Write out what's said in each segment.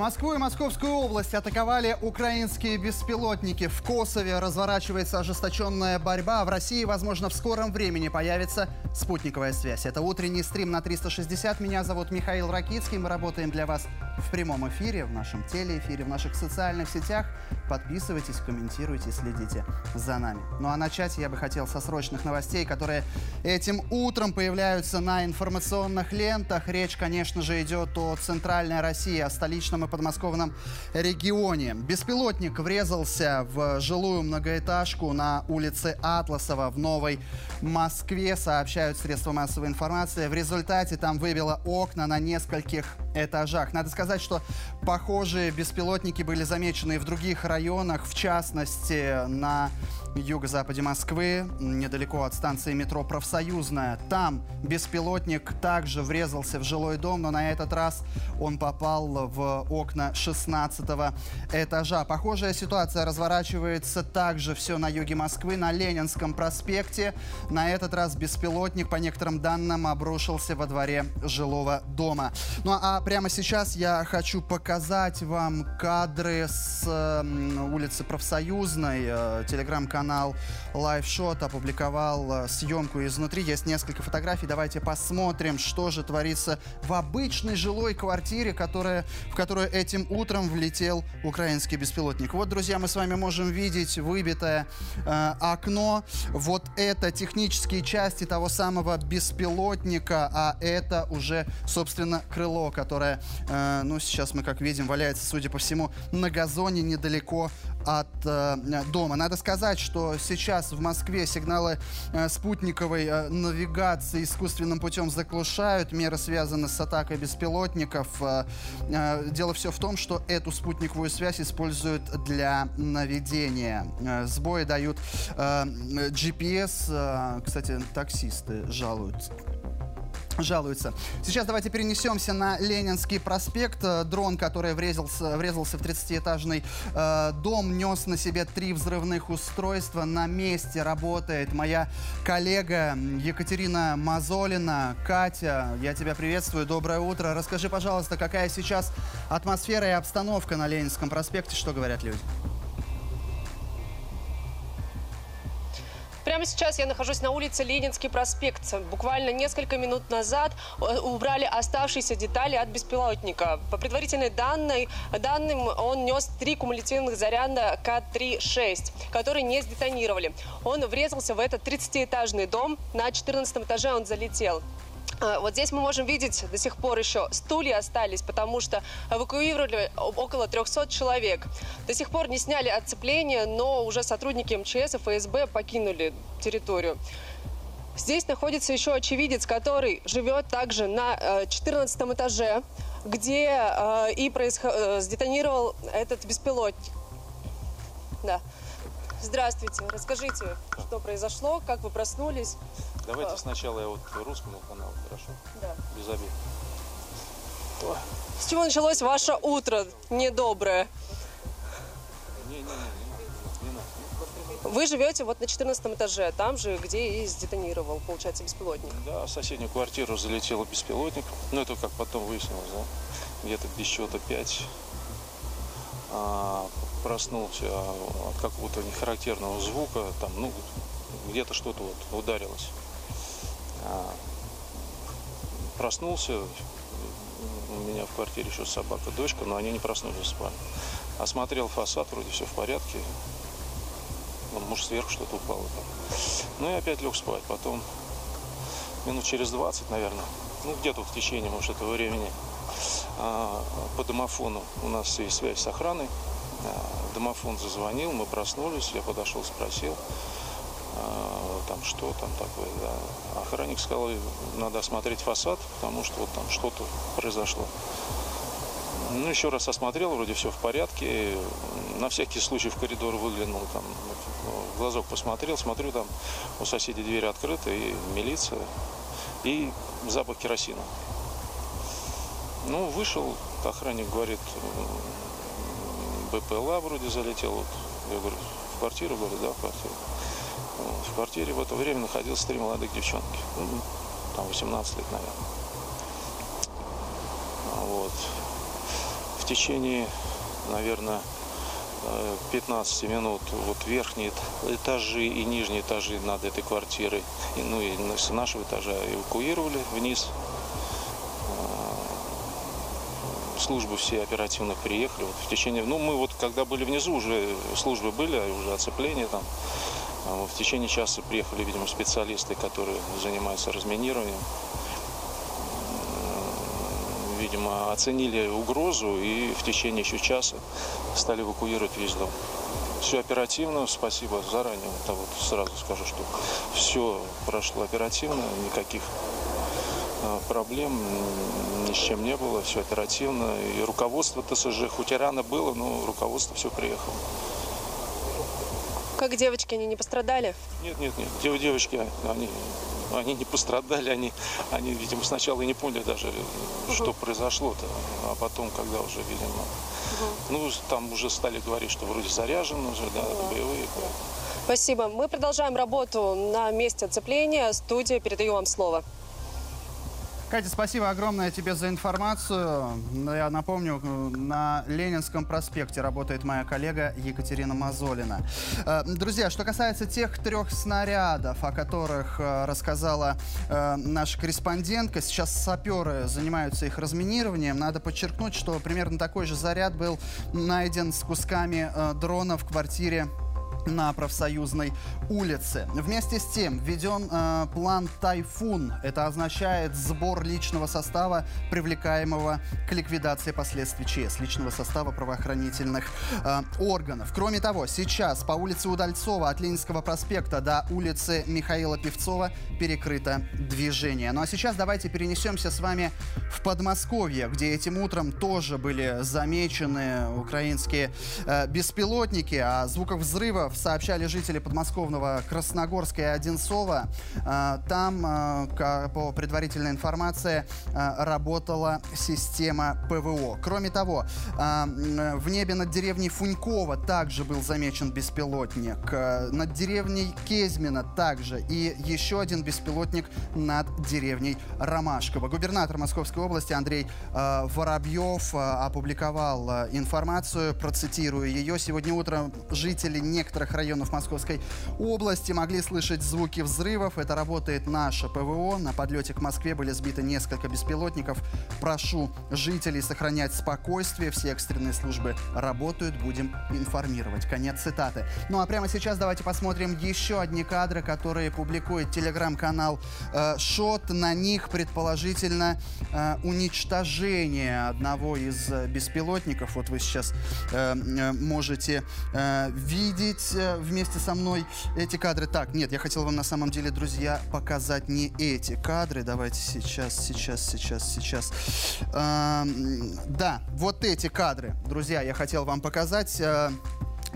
Москву и Московскую область атаковали украинские беспилотники. В Косове разворачивается ожесточенная борьба. В России, возможно, в скором времени появится спутниковая связь. Это утренний стрим на 360. Меня зовут Михаил Ракицкий. Мы работаем для вас в прямом эфире, в нашем телеэфире, в наших социальных сетях. Подписывайтесь, комментируйте, следите за нами. Ну а начать я бы хотел со срочных новостей, которые этим утром появляются на информационных лентах. Речь, конечно же, идет о центральной России, о столичном и подмосковном регионе. Беспилотник врезался в жилую многоэтажку на улице Атласова в Новой Москве, сообщают средства массовой информации. В результате там выбило окна на нескольких этажах. Надо сказать, что похожие беспилотники были замечены и в других районах, в частности, на юго-западе Москвы, недалеко от станции метро «Профсоюзная». Там беспилотник также врезался в жилой дом, но на этот раз он попал в окна 16 этажа. Похожая ситуация разворачивается также все на юге Москвы, на Ленинском проспекте. На этот раз беспилотник, по некоторым данным, обрушился во дворе жилого дома. Ну а прямо сейчас я хочу показать вам кадры с улицы Профсоюзной, э, телеграм-канал канал LiveShot опубликовал э, съемку изнутри. Есть несколько фотографий. Давайте посмотрим, что же творится в обычной жилой квартире, которая, в которую этим утром влетел украинский беспилотник. Вот, друзья, мы с вами можем видеть выбитое э, окно. Вот это технические части того самого беспилотника, а это уже, собственно, крыло, которое, э, ну, сейчас мы, как видим, валяется, судя по всему, на газоне недалеко от э, дома. Надо сказать, что сейчас в Москве сигналы э, спутниковой э, навигации искусственным путем заглушают. Меры связаны с атакой беспилотников. Э, дело все в том, что эту спутниковую связь используют для наведения. Сбои дают GPS. Кстати, таксисты жалуются жалуются. Сейчас давайте перенесемся на Ленинский проспект. Э, дрон, который врезался, врезался в 30-этажный э, дом, нес на себе три взрывных устройства. На месте работает моя коллега Екатерина Мазолина. Катя, я тебя приветствую. Доброе утро. Расскажи, пожалуйста, какая сейчас атмосфера и обстановка на Ленинском проспекте? Что говорят люди? Прямо сейчас я нахожусь на улице Ленинский проспект. Буквально несколько минут назад э, убрали оставшиеся детали от беспилотника. По предварительной данной, данным он нес три кумулятивных заряда К-3-6, которые не сдетонировали. Он врезался в этот 30-этажный дом. На 14 этаже он залетел. А, вот здесь мы можем видеть до сих пор еще стулья остались, потому что эвакуировали около 300 человек. До сих пор не сняли отцепление, но уже сотрудники МЧС и ФСБ покинули территорию. Здесь находится еще очевидец, который живет также на 14 э, этаже, где э, и происход... Э, сдетонировал этот беспилотник. Да. Здравствуйте. Расскажите, что произошло, как вы проснулись. Давайте сначала я вот русскому каналу, хорошо? Да. Без обид. С чего началось ваше утро недоброе? Не, не, не, не, не надо. Вы живете вот на 14 этаже, там же, где и сдетонировал, получается, беспилотник. Да, в соседнюю квартиру залетел беспилотник. Ну, это как потом выяснилось, да. Где-то без счета 5. А, проснулся от какого-то нехарактерного звука. Там, ну, где-то что-то вот ударилось. А, проснулся, у меня в квартире еще собака, дочка, но они не проснулись в спальне. Осмотрел фасад, вроде все в порядке. Ну, может, сверху что-то упало. Ну и опять лег спать. Потом минут через 20, наверное, ну где-то в течение, может, этого времени, по домофону у нас есть связь с охраной. А, домофон зазвонил, мы проснулись, я подошел, спросил. А, там что там такое, да. Охранник сказал, надо осмотреть фасад, потому что вот там что-то произошло. Ну, еще раз осмотрел, вроде все в порядке. На всякий случай в коридор выглянул, там, в глазок посмотрел, смотрю, там у соседей дверь открыта, и милиция, и запах керосина. Ну, вышел, охранник говорит, БПЛА вроде залетел. Вот. Я говорю, в квартиру, говорю, да, в квартиру. В квартире в это время находилось три молодых девчонки. Ну, там 18 лет, наверное. Вот. В течение, наверное, 15 минут вот верхние этажи и нижние этажи над этой квартирой, ну и с нашего этажа эвакуировали вниз. Службы все оперативно приехали. Вот в течение, ну мы вот когда были внизу, уже службы были, а уже оцепление там. А в течение часа приехали, видимо, специалисты, которые занимаются разминированием видимо, оценили угрозу и в течение еще часа стали эвакуировать весь дом. Все оперативно, спасибо заранее. Вот сразу скажу, что все прошло оперативно, никаких проблем ни с чем не было, все оперативно. И руководство ТСЖ, хоть и рано было, но руководство все приехало. Как девочки, они не пострадали? Нет, нет, нет. Девочки, они они не пострадали, они, они, видимо, сначала и не поняли даже, угу. что произошло-то, а потом, когда уже, видимо, угу. ну, там уже стали говорить, что вроде заряжены уже, да, угу. боевые. Спасибо. Мы продолжаем работу на месте оцепления. Студия, передаю вам слово. Катя, спасибо огромное тебе за информацию. Я напомню, на Ленинском проспекте работает моя коллега Екатерина Мазолина. Э, друзья, что касается тех трех снарядов, о которых э, рассказала э, наша корреспондентка, сейчас саперы занимаются их разминированием. Надо подчеркнуть, что примерно такой же заряд был найден с кусками дрона в квартире на профсоюзной улице. Вместе с тем введен э, план «Тайфун». Это означает сбор личного состава, привлекаемого к ликвидации последствий ЧС, личного состава правоохранительных э, органов. Кроме того, сейчас по улице Удальцова от Ленинского проспекта до улицы Михаила Певцова перекрыто движение. Ну а сейчас давайте перенесемся с вами в Подмосковье, где этим утром тоже были замечены украинские э, беспилотники, а звуков взрыва сообщали жители подмосковного Красногорска и Одинцова. А, там, а, по предварительной информации, а, работала система ПВО. Кроме того, в небе над деревней Фунькова также был замечен беспилотник. Над деревней Кезмина также. И еще один беспилотник над деревней Ромашково. Губернатор Московской области Андрей Воробьев опубликовал информацию, процитирую ее. Сегодня утром жители некоторых некоторых районов Московской области могли слышать звуки взрывов. Это работает наше ПВО. На подлете к Москве были сбиты несколько беспилотников. Прошу жителей сохранять спокойствие. Все экстренные службы работают. Будем информировать. Конец цитаты. Ну а прямо сейчас давайте посмотрим еще одни кадры, которые публикует телеграм-канал э, Шот. На них предположительно э, уничтожение одного из э, беспилотников. Вот вы сейчас э, э можете э, видеть смотреть э, вместе со мной эти кадры. Так, нет, я хотел вам на самом деле, друзья, показать не эти кадры. Давайте сейчас, сейчас, сейчас, сейчас. Эм, да, вот эти кадры, друзья, я хотел вам показать.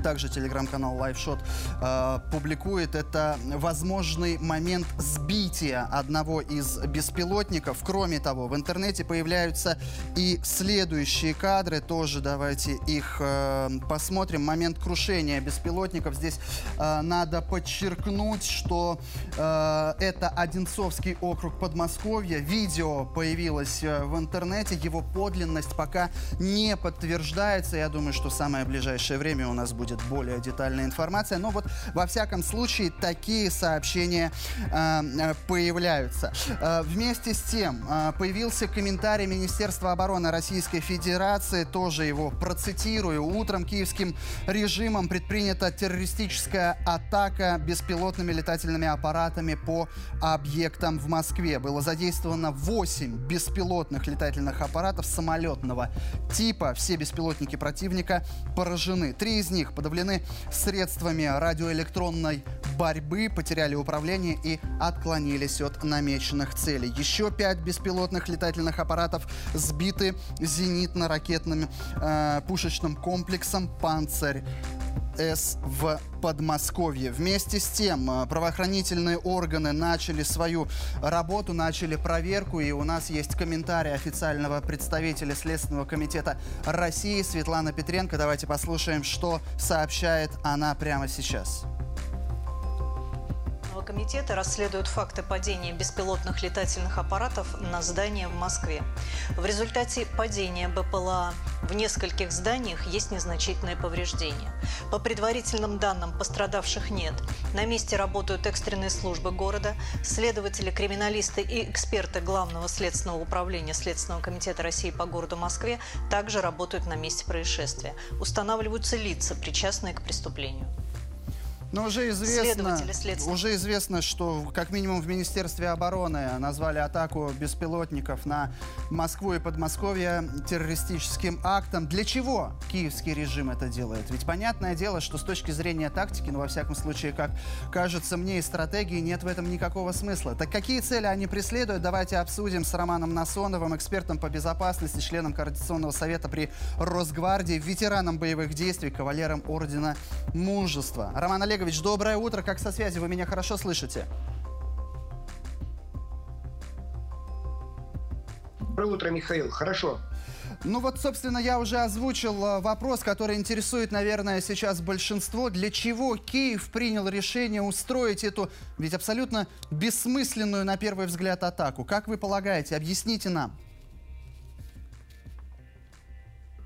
Также телеграм-канал LiveShot э, публикует, это возможный момент сбития одного из беспилотников. Кроме того, в интернете появляются и следующие кадры, тоже давайте их э, посмотрим. Момент крушения беспилотников. Здесь э, надо подчеркнуть, что э, это Одинцовский округ Подмосковья. Видео появилось э, в интернете, его подлинность пока не подтверждается. Я думаю, что самое ближайшее время у нас будет будет более детальная информация. Но вот во всяком случае такие сообщения э, появляются. Э, вместе с тем э, появился комментарий Министерства обороны Российской Федерации, тоже его процитирую. Утром киевским режимом предпринята террористическая атака беспилотными летательными аппаратами по объектам в Москве. Было задействовано 8 беспилотных летательных аппаратов самолетного типа. Все беспилотники противника поражены. Три из них подавлены средствами радиоэлектронной борьбы, потеряли управление и отклонились от намеченных целей. Еще пять беспилотных летательных аппаратов сбиты зенитно-ракетным э, пушечным комплексом «Панцирь». С в Подмосковье. Вместе с тем э, правоохранительные органы начали свою работу, начали проверку, и у нас есть комментарий официального представителя Следственного комитета России Светлана Петренко. Давайте послушаем, что сообщает она прямо сейчас комитета расследуют факты падения беспилотных летательных аппаратов на здание в Москве. В результате падения БПЛА в нескольких зданиях есть незначительные повреждения. По предварительным данным, пострадавших нет. На месте работают экстренные службы города, следователи, криминалисты и эксперты Главного следственного управления Следственного комитета России по городу Москве также работают на месте происшествия. Устанавливаются лица, причастные к преступлению. Но уже известно, уже известно, что как минимум в Министерстве обороны назвали атаку беспилотников на Москву и Подмосковье террористическим актом. Для чего киевский режим это делает? Ведь понятное дело, что с точки зрения тактики, ну во всяком случае, как кажется мне, и стратегии нет в этом никакого смысла. Так какие цели они преследуют? Давайте обсудим с Романом Насоновым, экспертом по безопасности, членом Координационного совета при Росгвардии, ветераном боевых действий, кавалером Ордена Мужества. Роман Олегович, Олегович, доброе утро. Как со связи? Вы меня хорошо слышите? Доброе утро, Михаил. Хорошо. Ну вот, собственно, я уже озвучил э, вопрос, который интересует, наверное, сейчас большинство. Для чего Киев принял решение устроить эту, ведь абсолютно бессмысленную, на первый взгляд, атаку? Как вы полагаете? Объясните нам.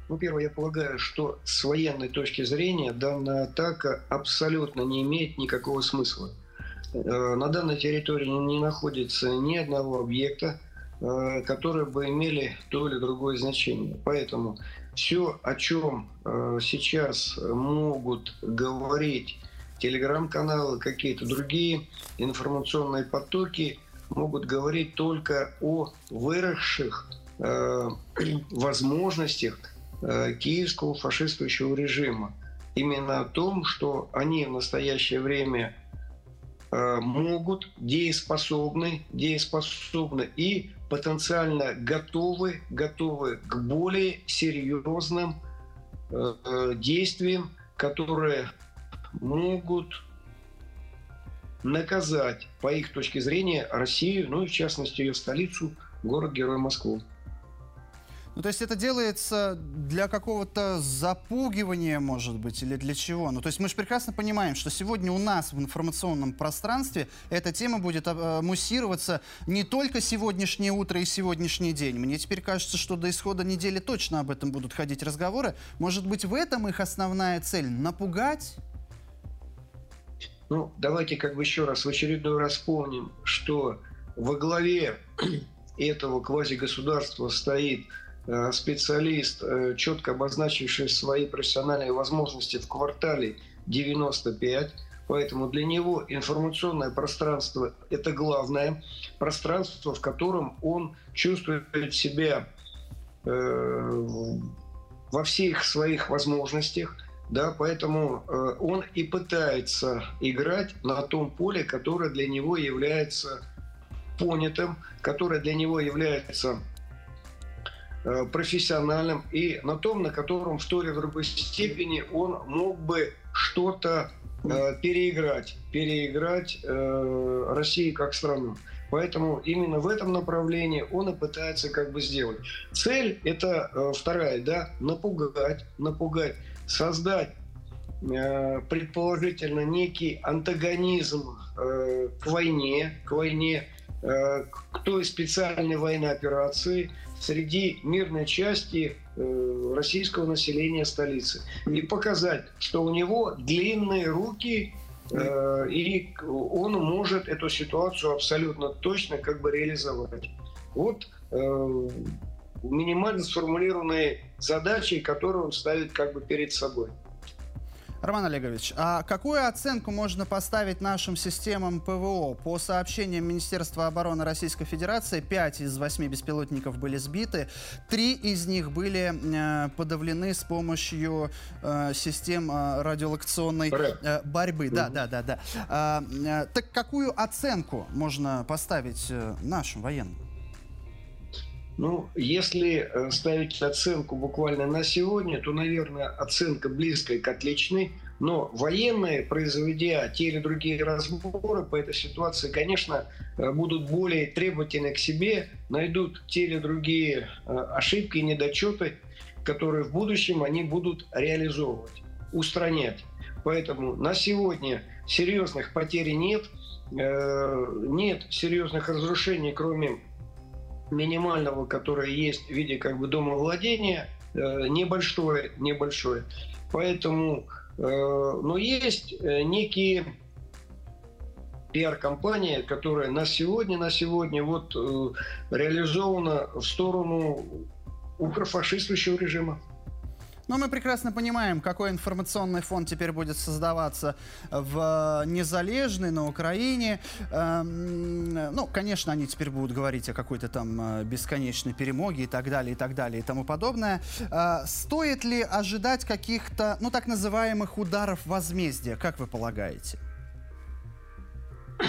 Ну, первое, я полагаю, что с военной точки зрения данная атака абсолютно не имеет никакого смысла. Э, на данной территории не находится ни одного объекта, э, которые бы имели то или другое значение. Поэтому все, о чем э, сейчас могут говорить телеграм-каналы, какие-то другие информационные потоки, могут говорить только о выросших возможностях киевского фашистующего режима. Именно о том, что они в настоящее время э, могут, дееспособны, дееспособны и потенциально готовы, готовы к более серьезным э, действиям, которые могут наказать, по их точке зрения, Россию, ну и в частности ее столицу, город-герой Москву. Ну, то есть это делается для какого-то запугивания, может быть, или для чего? Ну, то есть мы же прекрасно понимаем, что сегодня у нас в информационном пространстве эта тема будет э, муссироваться не только сегодняшнее утро и сегодняшний день. Мне теперь кажется, что до исхода недели точно об этом будут ходить разговоры. Может быть, в этом их основная цель? Напугать? Ну, давайте как бы еще раз, в очередной раз помним, что во главе этого квазигосударства стоит специалист, э, четко обозначивший свои профессиональные возможности в квартале 95. Поэтому для него информационное пространство – это главное пространство, в котором он чувствует себя э, во всех своих возможностях. Да, поэтому э, он и пытается играть на том поле, которое для него является понятым, которое для него является Э, профессиональным и на том, на котором в той или другой степени он мог бы что-то э, переиграть, переиграть э, России как страну. Поэтому именно в этом направлении он и пытается как бы сделать. Цель это э, вторая, да, напугать, напугать, создать э, предположительно некий антагонизм э, к войне, к войне, э, к той специальной военной операции, среди мирной части э, российского населения столицы. И показать, что у него длинные руки, э, и он может эту ситуацию абсолютно точно как бы реализовать. Вот э, минимально сформулированные задачи, которые он ставит как бы перед собой. Роман Олегович, а какую оценку можно поставить нашим системам ПВО? По сообщениям Министерства обороны Российской Федерации, 5 из 8 беспилотников были сбиты, 3 из них были э, подавлены с помощью э, систем э, радиолокационной э, борьбы. Да, да, да, да. А, э, так какую оценку можно поставить э, нашим военным? Ну, если э, ставить оценку буквально на сегодня, то, наверное, оценка близкая к отличной. Но военные, произведя те или другие разборы по этой ситуации, конечно, э, будут более требовательны к себе, найдут те или другие э, ошибки и недочеты, которые в будущем они будут реализовывать, устранять. Поэтому на сегодня серьезных потерь нет. нет серьезных разрушений, кроме минимального, которое есть в виде как бы дома владения, небольшое, небольшое. Поэтому, но есть некие пиар-компания, которая на сегодня, на сегодня вот э, реализована в сторону укрофашистующего режима. Но мы прекрасно понимаем, какой информационный фон теперь будет создаваться в Незалежной, на Украине. Эм, ну, конечно, они теперь будут говорить о какой-то там э, бесконечной перемоге и так далее, и так далее, и тому подобное. Э, стоит ли ожидать каких-то, ну, так называемых ударов возмездия, как вы полагаете?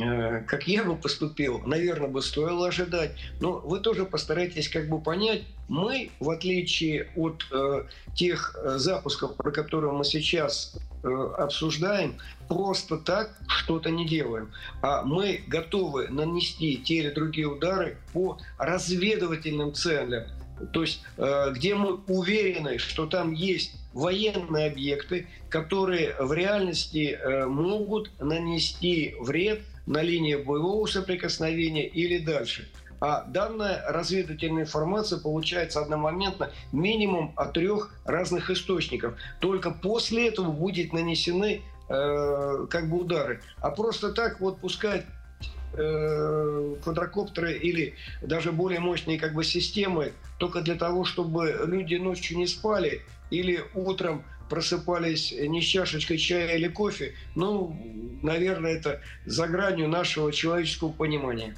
Э, как я бы поступил, наверное, бы стоило ожидать. Но вы тоже постарайтесь как бы понять, мы, в отличие от э, тех э, запусков, про которые мы сейчас э, обсуждаем, просто так что-то не делаем. А мы готовы нанести те или другие удары по разведывательным целям. То есть, э, где мы уверены, что там есть военные объекты, которые в реальности э, могут нанести вред на линии боевого соприкосновения или дальше. А данная разведывательная информация получается одномоментно минимум от трех разных источников. Только после этого будут нанесены э, как бы удары. А просто так вот пускать э, квадрокоптеры или даже более мощные как бы системы только для того, чтобы люди ночью не спали или утром просыпались не с чашечкой чая или кофе, ну, наверное, это за гранью нашего человеческого понимания.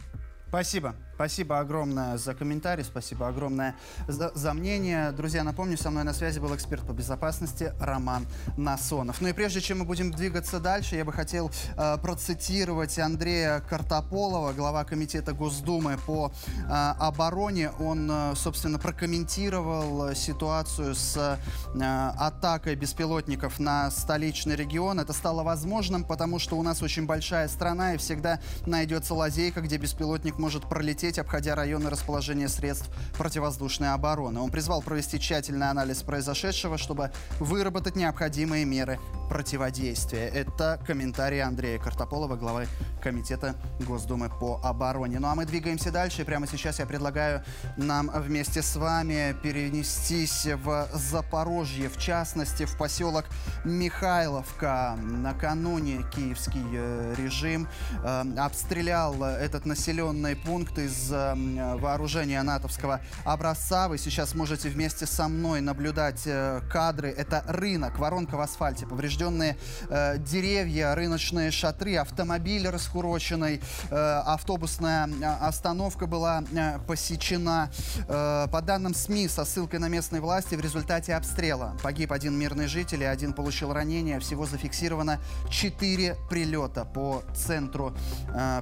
Спасибо. Спасибо огромное за комментарий, спасибо огромное за, за мнение. Друзья, напомню, со мной на связи был эксперт по безопасности Роман Насонов. Ну и прежде чем мы будем двигаться дальше, я бы хотел э, процитировать Андрея Картополова, глава комитета Госдумы по э, обороне. Он, э, собственно, прокомментировал ситуацию с э, атакой беспилотников на столичный регион. Это стало возможным, потому что у нас очень большая страна и всегда найдется лазейка, где беспилотник может пролететь лететь, обходя районы расположения средств противовоздушной обороны. Он призвал провести тщательный анализ произошедшего, чтобы выработать необходимые меры противодействия. Это комментарий Андрея Картополова, главы Комитета Госдумы по обороне. Ну а мы двигаемся дальше. Прямо сейчас я предлагаю нам вместе с вами перенестись в Запорожье, в частности, в поселок Михайловка. Накануне киевский э, режим э, обстрелял этот населенный пункт из из э, вооружения натовского образца. Вы сейчас можете вместе со мной наблюдать э, кадры. Это рынок, воронка в асфальте, поврежденные э, деревья, рыночные шатры, автомобиль раскуроченный, автобусная остановка была посечена. По данным СМИ, со ссылкой на местные власти, в результате обстрела погиб один мирный житель и один получил ранение. Всего зафиксировано 4 прилета по центру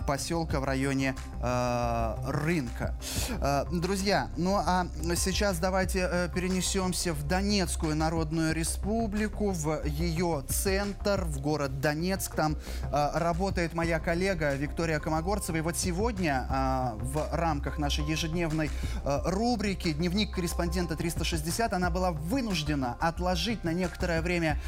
поселка в районе рынка. Э, друзья, ну а сейчас давайте э, перенесемся в Донецкую Народную Республику, в ее центр, в город Донецк. Там э, работает моя коллега Виктория Комогорцева. И вот сегодня в рамках нашей ежедневной рубрики «Дневник корреспондента 360» она была вынуждена отложить на некоторое время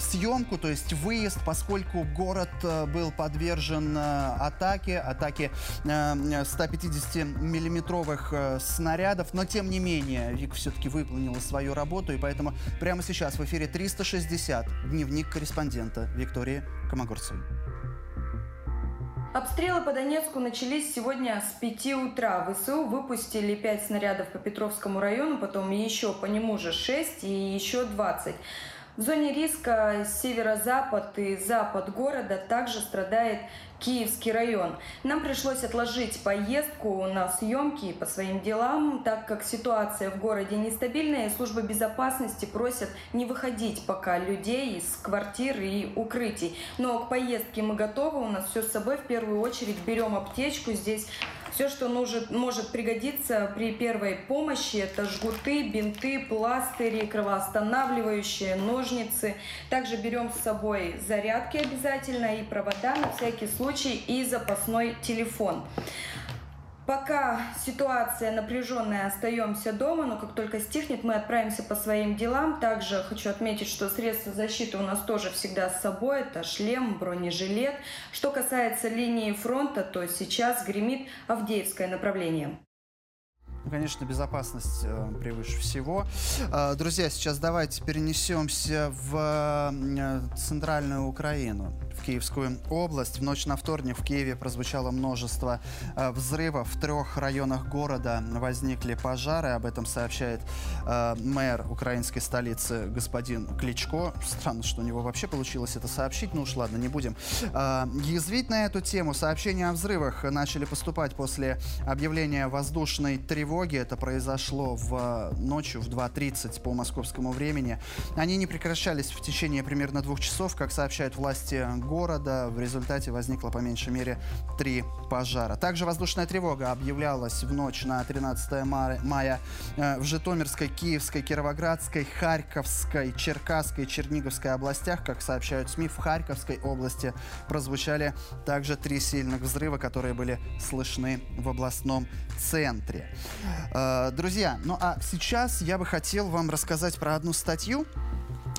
съемку, то есть выезд, поскольку город был подвержен атаке, атаке 150 50-миллиметровых э, снарядов, но тем не менее Вик все-таки выполнила свою работу, и поэтому прямо сейчас в эфире 360 дневник корреспондента Виктории Комогорцевой. Обстрелы по Донецку начались сегодня с 5 утра. ВСУ выпустили 5 снарядов по Петровскому району, потом еще по нему же 6 и еще 20. В зоне риска северо-запад и запад города также страдает Киевский район. Нам пришлось отложить поездку на съемки по своим делам, так как ситуация в городе нестабильная, и службы безопасности просят не выходить пока людей из квартир и укрытий. Но к поездке мы готовы, у нас все с собой. В первую очередь берем аптечку, здесь все, что нужен, может пригодиться при первой помощи, это жгуты, бинты, пластыри, кровоостанавливающие, ножницы. Также берем с собой зарядки обязательно и провода на всякий случай и запасной телефон. Пока ситуация напряженная, остаемся дома, но как только стихнет, мы отправимся по своим делам. Также хочу отметить, что средства защиты у нас тоже всегда с собой. Это шлем, бронежилет. Что касается линии фронта, то сейчас гремит Авдеевское направление. Конечно, безопасность э, превыше всего. Э, друзья, сейчас давайте перенесемся в э, центральную Украину, в Киевскую область. В ночь на вторник в Киеве прозвучало множество э, взрывов. В трех районах города возникли пожары. Об этом сообщает э, мэр украинской столицы господин Кличко. Странно, что у него вообще получилось это сообщить. Ну уж ладно, не будем э, язвить на эту тему. Сообщения о взрывах начали поступать после объявления воздушной тревоги тревоги. Это произошло в э, ночью в 2.30 по московскому времени. Они не прекращались в течение примерно двух часов. Как сообщают власти города, в результате возникло по меньшей мере три пожара. Также воздушная тревога объявлялась в ночь на 13 мая э, в Житомирской, Киевской, Кировоградской, Харьковской, Черкасской, Черниговской областях. Как сообщают СМИ, в Харьковской области прозвучали также три сильных взрыва, которые были слышны в областном центре. Э, друзья, ну а сейчас я бы хотел вам рассказать про одну статью.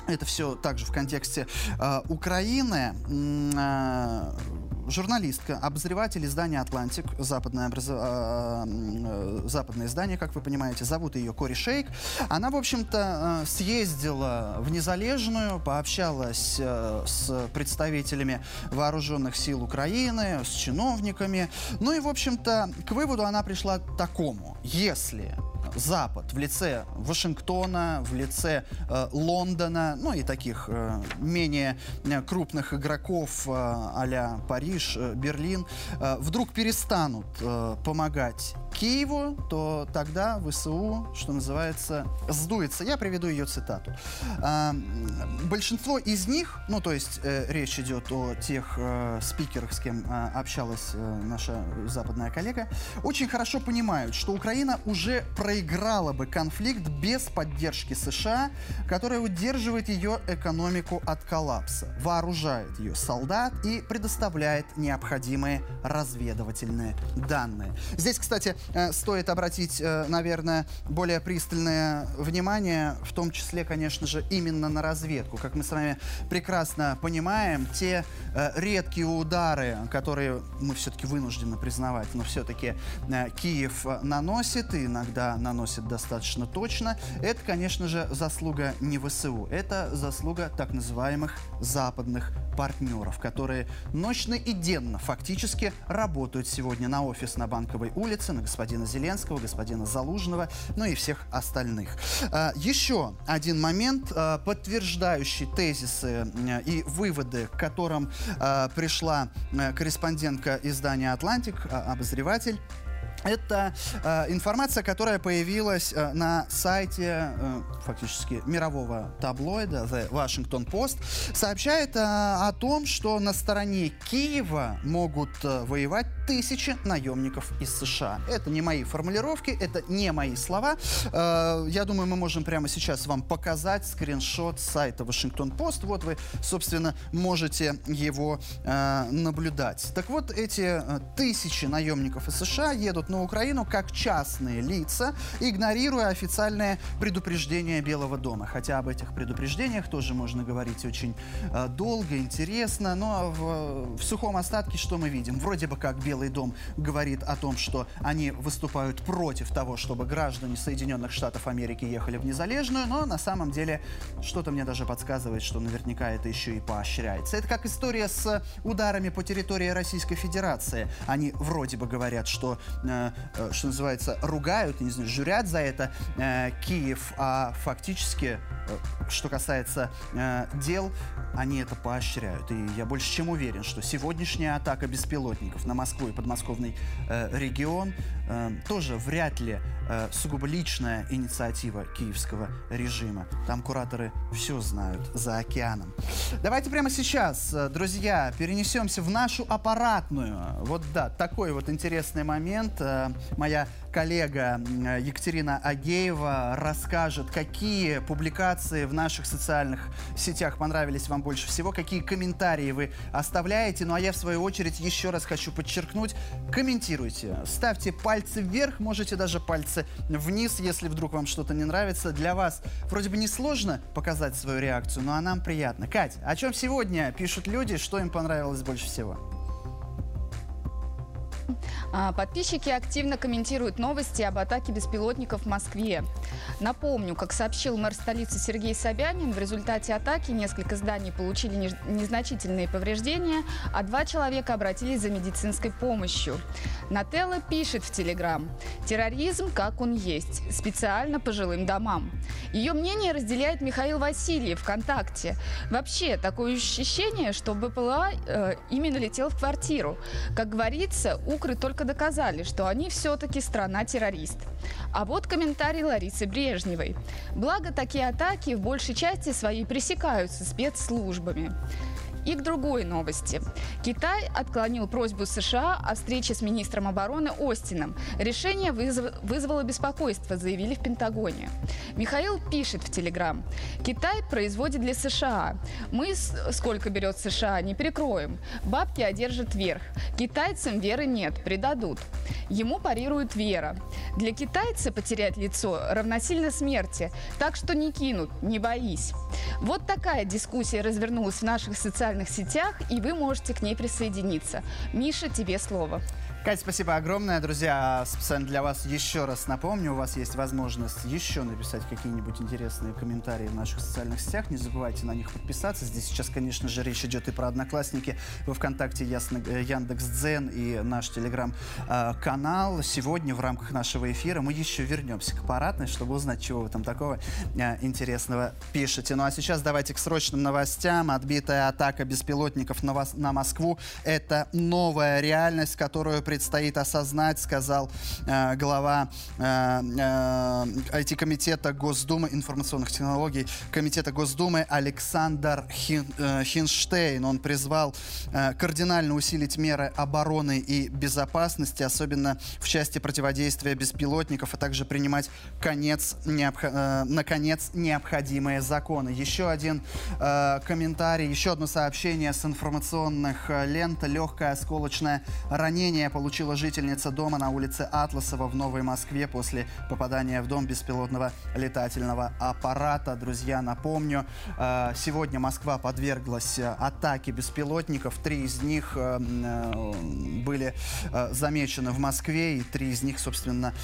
Это все также в контексте э, Украины. Э, журналистка, обозреватель издания «Атлантик», западное, образ... э, э, западное издание, как вы понимаете, зовут ее Кори Шейк. Она, в общем-то, э, съездила в Незалежную, пообщалась э, с представителями вооруженных сил Украины, с чиновниками. Ну и, в общем-то, к выводу она пришла такому. Если Запад в лице Вашингтона, в лице э, Лондона, ну и таких э, менее э, крупных игроков э, а Париж, э, Берлин, э, вдруг перестанут э, помогать Киеву, то тогда ВСУ, что называется, сдуется. Я приведу ее цитату. Э, большинство из них, ну то есть э, речь идет о тех э, спикерах, с кем э, общалась э, наша западная коллега, очень хорошо понимают, что Украина уже проиграла проиграла бы конфликт без поддержки США, которая удерживает ее экономику от коллапса, вооружает ее солдат и предоставляет необходимые разведывательные данные. Здесь, кстати, э, стоит обратить, э, наверное, более пристальное внимание, в том числе, конечно же, именно на разведку. Как мы с вами прекрасно понимаем, те э, редкие удары, которые мы все-таки вынуждены признавать, но все-таки Киев наносит, и иногда наносит наносит достаточно точно, это, конечно же, заслуга не ВСУ, это заслуга так называемых западных партнеров, которые ночно и денно фактически работают сегодня на офис на Банковой улице, на господина Зеленского, господина Залужного, ну и всех остальных. А, еще один момент, а, подтверждающий тезисы и выводы, к которым а, пришла корреспондентка издания «Атлантик», обозреватель это э, информация, которая появилась э, на сайте э, фактически мирового таблоида The Washington Post. Сообщает э, о том, что на стороне Киева могут э, воевать тысячи наемников из США. Это не мои формулировки, это не мои слова. Э, я думаю, мы можем прямо сейчас вам показать скриншот сайта Washington Post. Вот вы, собственно, можете его э, наблюдать. Так вот, эти э, тысячи наемников из США едут на Украину как частные лица, игнорируя официальное предупреждение Белого дома. Хотя об этих предупреждениях тоже можно говорить очень э, долго, интересно, но в, в сухом остатке что мы видим? Вроде бы как Белый дом говорит о том, что они выступают против того, чтобы граждане Соединенных Штатов Америки ехали в Незалежную, но на самом деле что-то мне даже подсказывает, что наверняка это еще и поощряется. Это как история с ударами по территории Российской Федерации. Они вроде бы говорят, что Э, что называется, ругают, не знаю, журят за это э, Киев, а фактически, э, что касается дел, они это поощряют. И я больше чем уверен, что сегодняшняя атака беспилотников на Москву и подмосковный регион тоже вряд ли сугубо личная инициатива киевского режима. Там кураторы все знают за океаном. Давайте прямо сейчас, друзья, перенесемся в нашу аппаратную. Вот да, такой вот интересный момент. Моя коллега Екатерина Агеева расскажет, какие публикации в наших социальных сетях понравились вам больше всего, какие комментарии вы оставляете. Ну а я в свою очередь еще раз хочу подчеркнуть, комментируйте, ставьте пальцы вверх, можете даже пальцы вниз, если вдруг вам что-то не нравится. Для вас вроде бы не сложно показать свою реакцию, но а нам приятно. Кать, о чем сегодня пишут люди, что им понравилось больше всего? А, подписчики активно комментируют новости об атаке беспилотников в Москве. Напомню, как сообщил мэр столицы Сергей Собянин, в результате атаки несколько зданий получили незначительные повреждения, а два человека обратились за медицинской помощью. Нателла пишет в Телеграм, терроризм как он есть, специально по жилым домам. Ее мнение разделяет Михаил Васильев ВКонтакте. Вообще, такое ощущение, что БПЛА э, именно летел в квартиру. Как говорится, укры только доказали, что они все-таки страна-террорист. А вот комментарий Ларисы Брежневой. Благо, такие атаки в большей части своей пресекаются спецслужбами. И к другой новости. Китай отклонил просьбу США о встрече с министром обороны Остином. Решение вызв... вызвало беспокойство, заявили в Пентагоне. Михаил пишет в Телеграм. Китай производит для США. Мы сколько берет США, не перекроем. Бабки одержат верх. Китайцам веры нет, предадут. Ему парирует вера. Для китайца потерять лицо равносильно смерти, так что не кинут, не боись. Вот такая дискуссия развернулась в наших социальных сетях, и вы можете к ней присоединиться. Миша, тебе слово. Катя, спасибо огромное. Друзья, специально для вас еще раз напомню, у вас есть возможность еще написать какие-нибудь интересные комментарии в наших социальных сетях. Не забывайте на них подписаться. Здесь сейчас, конечно же, речь идет и про Одноклассники, во Вконтакте, Ясно, э, Яндекс.Дзен и наш Телеграм-канал. Сегодня в рамках нашего эфира мы еще вернемся к аппаратной, чтобы узнать, чего вы там такого э, интересного пишете. Ну а сейчас давайте к срочным новостям. Отбитая атака беспилотников на Москву – это новая реальность, которую предстоит осознать, сказал э, глава э, э, IT-комитета Госдумы информационных технологий Комитета Госдумы Александр Хин, э, Хинштейн. Он призвал э, кардинально усилить меры обороны и безопасности, особенно в части противодействия беспилотников, а также принимать конец, необх... э, наконец необходимые законы. Еще один э, комментарий, еще одно сообщение с информационных э, лент. Легкое осколочное ранение получила жительница дома на улице Атласова в Новой Москве после попадания в дом беспилотного летательного аппарата. Друзья, напомню, э, сегодня Москва подверглась э, атаке беспилотников. Три из них э, были замечены в Москве, и три из них, собственно,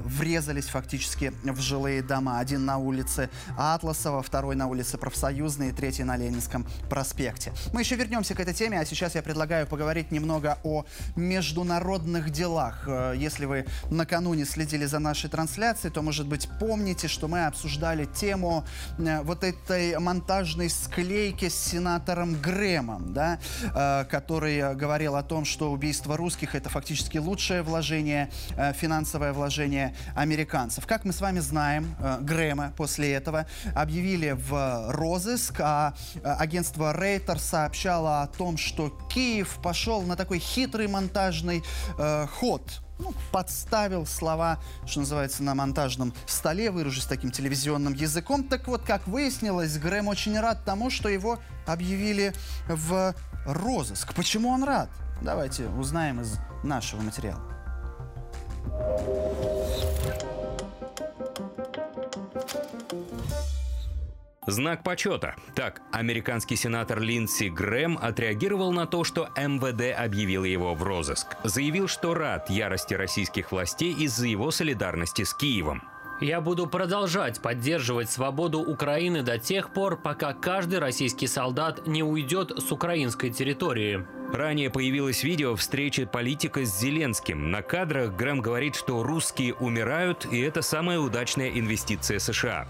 врезались фактически в жилые дома. Один на улице Атласова, второй на улице Профсоюзной и третий на Ленинском проспекте. Мы еще вернемся к этой теме, а сейчас я предлагаю поговорить немного о международном международных делах. Э, если вы накануне следили за нашей трансляцией, то, может быть, помните, что мы обсуждали тему э, вот этой монтажной склейки с сенатором Грэмом, да, э, который говорил о том, что убийство русских – это фактически лучшее вложение, финансовое вложение американцев. Как мы с вами знаем, Грэма после этого объявили в розыск, а агентство Рейтер сообщало о том, что Киев пошел на такой хитрый монтажный э, ход. Ну, подставил слова, что называется, на монтажном столе, выражусь таким телевизионным языком. Так вот, как выяснилось, Грэм очень рад тому, что его объявили в розыск. Почему он рад? Давайте узнаем из нашего материала. Знак почета. Так, американский сенатор Линдси Грэм отреагировал на то, что МВД объявил его в розыск. Заявил, что рад ярости российских властей из-за его солидарности с Киевом. Я буду продолжать поддерживать свободу Украины до тех пор, пока каждый российский солдат не уйдет с украинской территории. Ранее появилось видео встречи политика с Зеленским. На кадрах Грэм говорит, что русские умирают, и это самая удачная инвестиция США.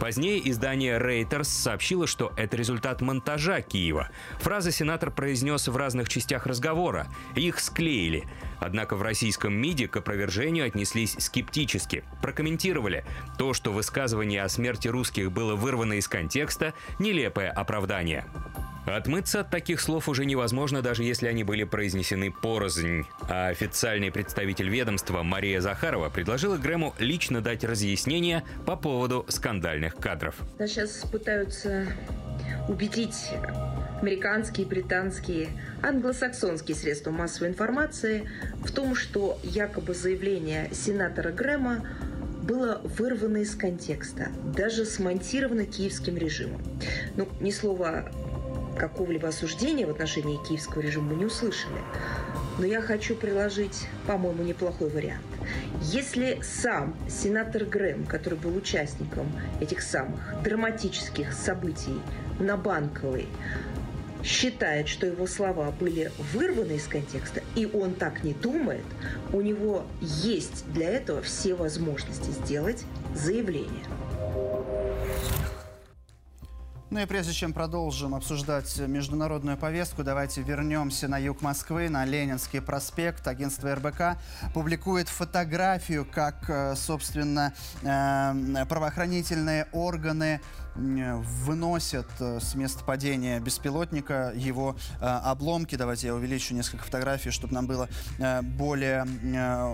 Позднее издание Reuters сообщило, что это результат монтажа Киева. Фразы сенатор произнес в разных частях разговора. Их склеили. Однако в российском МИДе к опровержению отнеслись скептически. Прокомментировали. То, что высказывание о смерти русских было вырвано из контекста – нелепое оправдание. Отмыться от таких слов уже невозможно, даже если они были произнесены порознь. А официальный представитель ведомства Мария Захарова предложила Грэму лично дать разъяснение по поводу скандальных кадров. Сейчас пытаются убедить американские, британские, англосаксонские средства массовой информации в том, что якобы заявление сенатора Грэма было вырвано из контекста, даже смонтировано киевским режимом. Ну, ни слова какого-либо осуждения в отношении киевского режима мы не услышали. Но я хочу приложить, по-моему, неплохой вариант. Если сам сенатор Грэм, который был участником этих самых драматических событий на Банковой, считает, что его слова были вырваны из контекста, и он так не думает, у него есть для этого все возможности сделать заявление. Ну и прежде чем продолжим обсуждать международную повестку, давайте вернемся на юг Москвы, на Ленинский проспект. Агентство РБК публикует фотографию, как, э, собственно, э, правоохранительные органы выносят э, с места падения беспилотника его обломки. Давайте я увеличу несколько фотографий, чтобы нам было более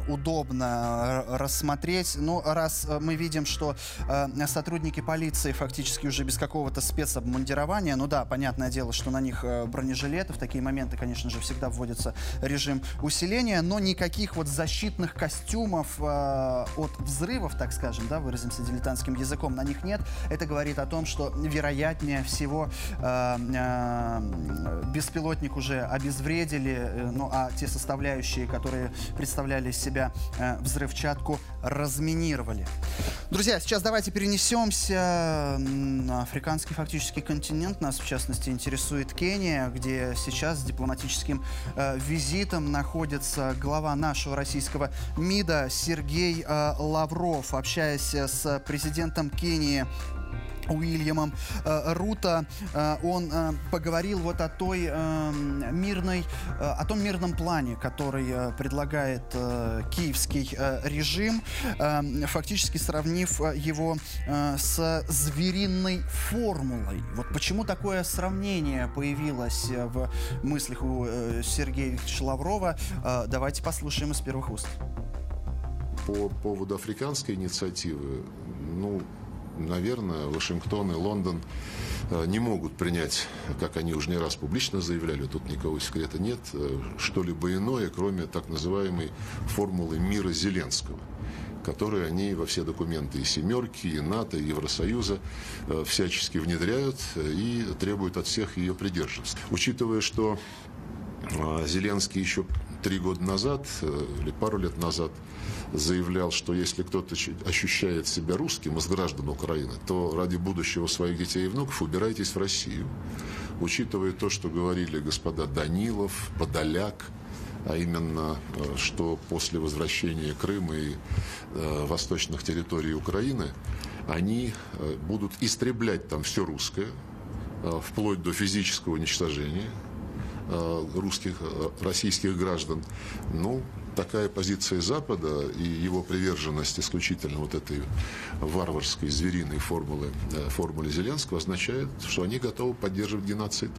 удобно рассмотреть. Ну, раз мы видим, что сотрудники полиции фактически уже без какого-то спецобмундирования. Ну да, понятное дело, что на них э, бронежилеты. В такие моменты, конечно же, всегда вводится режим усиления, но никаких вот защитных костюмов э, от взрывов, так скажем, да, выразимся дилетантским языком, на них нет. Это говорит о том, что вероятнее всего э, э, беспилотник уже обезвредили, э, ну а те составляющие, которые представляли из себя э, взрывчатку, разминировали. Друзья, сейчас давайте перенесемся на африканский фактически континент. Нас, в частности, интересует Кения, где сейчас с дипломатическим э, визитом находится глава нашего российского МИДа Сергей э, Лавров. Общаясь с президентом Кении Уильямом э, Рута. Э, он э, поговорил вот о той мирной, о том мирном плане, который предлагает киевский режим, фактически сравнив его с звериной формулой. Вот почему такое сравнение появилось в мыслях у Сергея Викторовича Лаврова, э, давайте послушаем из первых уст. По поводу африканской инициативы, ну, наверное, Вашингтон и Лондон э, не могут принять, как они уже не раз публично заявляли, тут никакого секрета нет, э, что-либо иное, кроме так называемой формулы мира Зеленского которые они во все документы и «семерки», и НАТО, и Евросоюза э, всячески внедряют и требуют от всех ее придерживаться. Учитывая, что Зеленский еще три года назад или пару лет назад заявлял, что если кто-то ощущает себя русским из граждан Украины, то ради будущего своих детей и внуков убирайтесь в Россию. Учитывая то, что говорили господа Данилов, Подоляк, а именно, э, что после возвращения Крыма и э, восточных территорий Украины они э, будут истреблять там все русское, э, вплоть до физического уничтожения э, русских, э, российских граждан. Ну, такая позиция Запада и его приверженность исключительно вот этой варварской звериной формулы, э, формуле Зеленского означает, что они готовы поддерживать геноцид.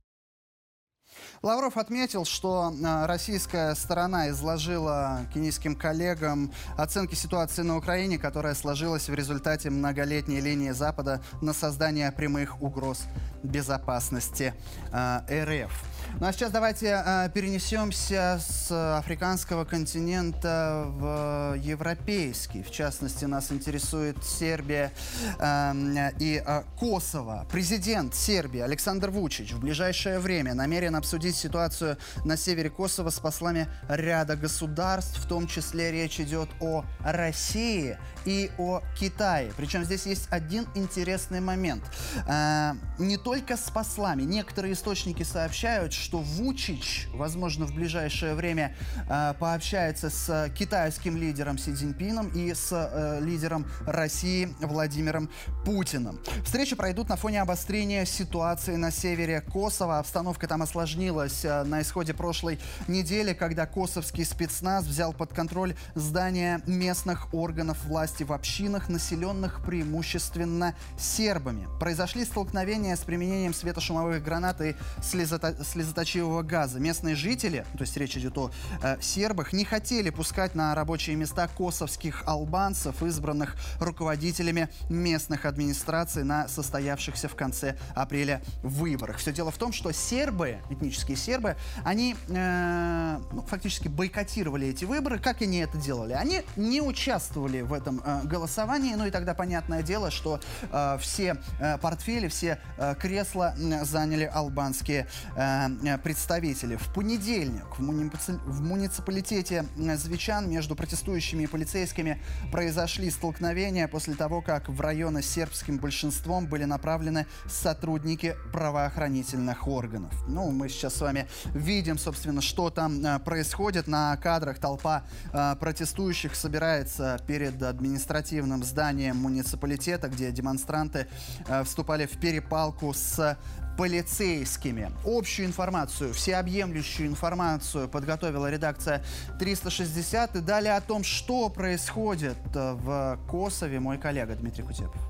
Лавров отметил, что э, российская сторона изложила кенийским коллегам оценки ситуации на Украине, которая сложилась в результате многолетней линии Запада на создание прямых угроз безопасности э, РФ. Ну а сейчас давайте э, перенесемся с африканского континента в европейский. В частности, нас интересует Сербия э, и э, Косово. Президент Сербии Александр Вучич в ближайшее время намерен обсудить ситуацию на севере Косово с послами ряда государств, в том числе речь идет о России и о Китае. Причем здесь есть один интересный момент. Э, не только с послами. Некоторые источники сообщают, сообщают, что Вучич, возможно, в ближайшее время э, пообщается с китайским лидером Си Цзиньпином и с э, лидером России Владимиром Путиным. Встречи пройдут на фоне обострения ситуации на севере Косово. Обстановка там осложнилась э, на исходе прошлой недели, когда косовский спецназ взял под контроль здания местных органов власти в общинах, населенных преимущественно сербами. Произошли столкновения с применением светошумовых гранат и слезото слезоточивого газа. Местные жители, то есть речь идет о э, сербах, не хотели пускать на рабочие места косовских албанцев, избранных руководителями местных администраций на состоявшихся в конце апреля выборах. Все дело в том, что сербы, этнические сербы, они э, ну, фактически бойкотировали эти выборы. Как они это делали? Они не участвовали в этом э, голосовании, ну и тогда понятное дело, что э, все э, портфели, все э, кресла э, заняли албанские э представители. В понедельник в, муници... в муниципалитете Звичан между протестующими и полицейскими произошли столкновения после того, как в районы сербским большинством были направлены сотрудники правоохранительных органов. Ну, мы сейчас с вами видим, собственно, что там э, происходит. На кадрах толпа э, протестующих собирается перед административным зданием муниципалитета, где демонстранты э, вступали в перепалку с полицейскими. Общую информацию, всеобъемлющую информацию подготовила редакция 360. И далее о том, что происходит в Косове, мой коллега Дмитрий Кутепов.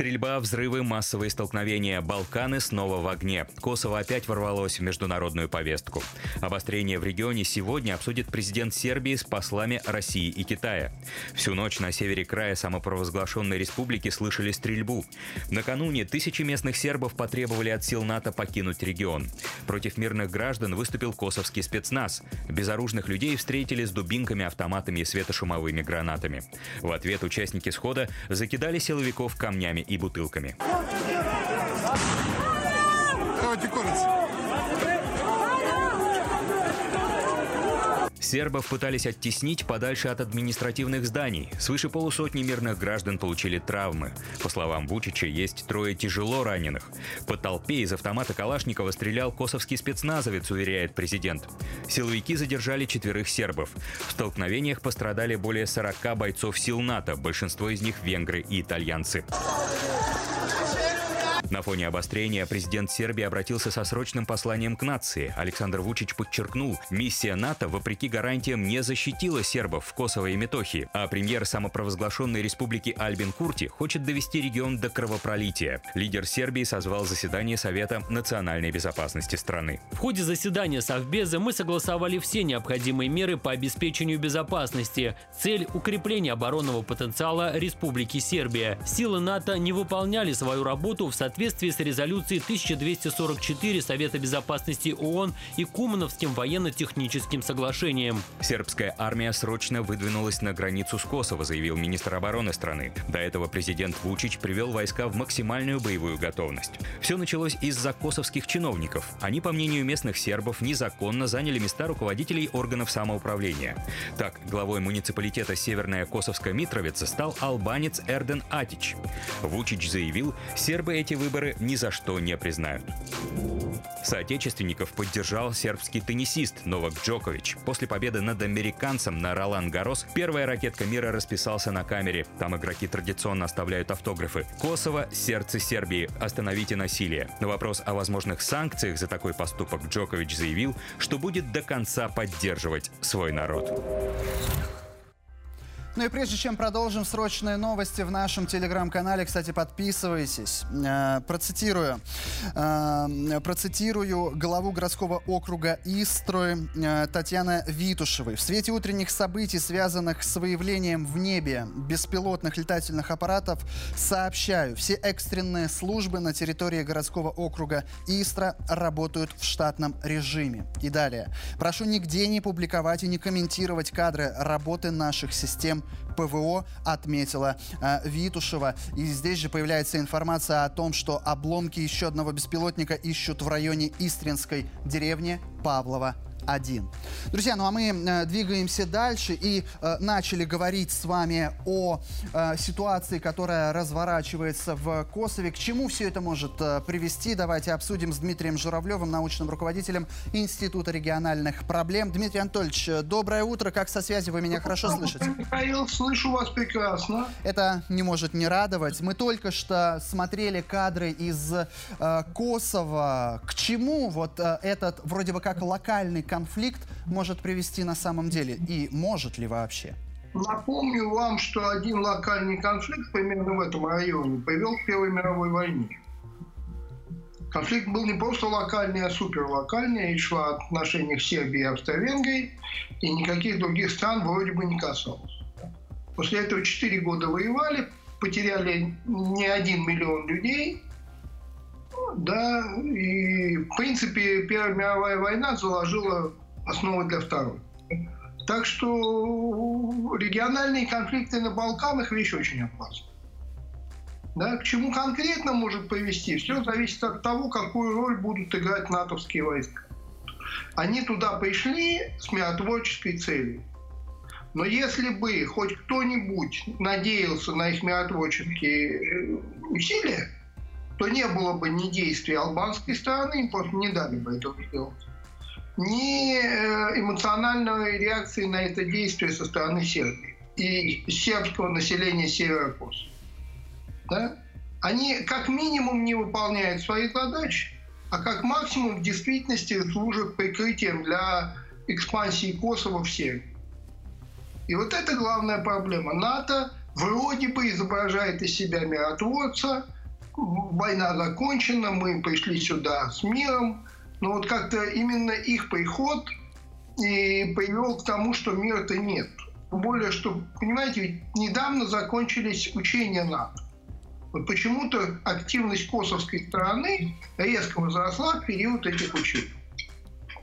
Стрельба, взрывы, массовые столкновения. Балканы снова в огне. Косово опять ворвалось в международную повестку. Обострение в регионе сегодня обсудит президент Сербии с послами России и Китая. Всю ночь на севере края самопровозглашенной республики слышали стрельбу. Накануне тысячи местных сербов потребовали от сил НАТО покинуть регион. Против мирных граждан выступил косовский спецназ. Безоружных людей встретили с дубинками, автоматами и светошумовыми гранатами. В ответ участники схода закидали силовиков камнями и бутылками. Давайте коротко. Сербов пытались оттеснить подальше от административных зданий. Свыше полусотни мирных граждан получили травмы. По словам Вучича, есть трое тяжело раненых. По толпе из автомата Калашникова стрелял косовский спецназовец, уверяет президент. Силовики задержали четверых сербов. В столкновениях пострадали более 40 бойцов сил НАТО, большинство из них венгры и итальянцы. На фоне обострения президент Сербии обратился со срочным посланием к нации. Александр Вучич подчеркнул, миссия НАТО, вопреки гарантиям, не защитила сербов в Косово и Метохии, а премьер самопровозглашенной республики Альбин Курти хочет довести регион до кровопролития. Лидер Сербии созвал заседание Совета национальной безопасности страны. В ходе заседания Совбеза мы согласовали все необходимые меры по обеспечению безопасности. Цель – укрепление оборонного потенциала Республики Сербия. Силы НАТО не выполняли свою работу в соответствии соответствии с резолюцией 1244 Совета Безопасности ООН и Кумановским военно-техническим соглашением. Сербская армия срочно выдвинулась на границу с Косово, заявил министр обороны страны. До этого президент Вучич привел войска в максимальную боевую готовность. Все началось из-за косовских чиновников. Они, по мнению местных сербов, незаконно заняли места руководителей органов самоуправления. Так, главой муниципалитета Северная Косовская Митровица стал албанец Эрден Атич. Вучич заявил, сербы эти выборы выборы ни за что не признают. Соотечественников поддержал сербский теннисист Новак Джокович. После победы над американцем на Ролан Гарос первая ракетка мира расписался на камере. Там игроки традиционно оставляют автографы. Косово – сердце Сербии. Остановите насилие. На вопрос о возможных санкциях за такой поступок Джокович заявил, что будет до конца поддерживать свой народ. Ну и прежде чем продолжим срочные новости в нашем телеграм-канале, кстати, подписывайтесь. Э, процитирую. Э, процитирую главу городского округа Истры э, Татьяны Витушевой. В свете утренних событий, связанных с выявлением в небе беспилотных летательных аппаратов, сообщаю, все экстренные службы на территории городского округа Истра работают в штатном режиме. И далее. Прошу нигде не публиковать и не комментировать кадры работы наших систем ПВО, отметила э, Витушева. И здесь же появляется информация о том, что обломки еще одного беспилотника ищут в районе Истринской деревни Павлова 1. Друзья, ну а мы э, двигаемся дальше и э, начали говорить с вами о э, ситуации, которая разворачивается в Косове. К чему все это может э, привести? Давайте обсудим с Дмитрием Журавлевым, научным руководителем Института региональных проблем. Дмитрий Анатольевич, э, доброе утро. Как со связи? Вы меня хорошо слышите? Михаил, слышу вас прекрасно. Это не может не радовать. Мы только что смотрели кадры из э, Косово. К чему вот э, этот вроде бы как локальный конфликт может привести на самом деле? И может ли вообще? Напомню вам, что один локальный конфликт примерно в этом районе привел к Первой мировой войне. Конфликт был не просто локальный, а суперлокальный. Речь шла о отношениях Сербии и Австро-Венгрии, и никаких других стран вроде бы не касалось. После этого четыре года воевали, потеряли не один миллион людей. Да, и в принципе Первая мировая война заложила основы для второй. Так что региональные конфликты на Балканах вещь очень опасна. Да, к чему конкретно может привести, все зависит от того, какую роль будут играть натовские войска. Они туда пришли с миротворческой целью. Но если бы хоть кто-нибудь надеялся на их миротворческие э, усилия, то не было бы ни действий албанской стороны, им просто не дали бы этого сделать, ни э, эмоциональной реакции на это действие со стороны Сербии и сербского населения Севера Косово. Да? Они как минимум не выполняют свои задачи, а как максимум в действительности служат прикрытием для экспансии Косово в Сербию. И вот это главная проблема. НАТО вроде бы изображает из себя миротворца, война закончена, мы пришли сюда с миром, но вот как-то именно их приход и привел к тому, что мира-то нет. Тем более, что, понимаете, недавно закончились учения НАТО. Вот почему-то активность косовской стороны резко возросла в период этих учений.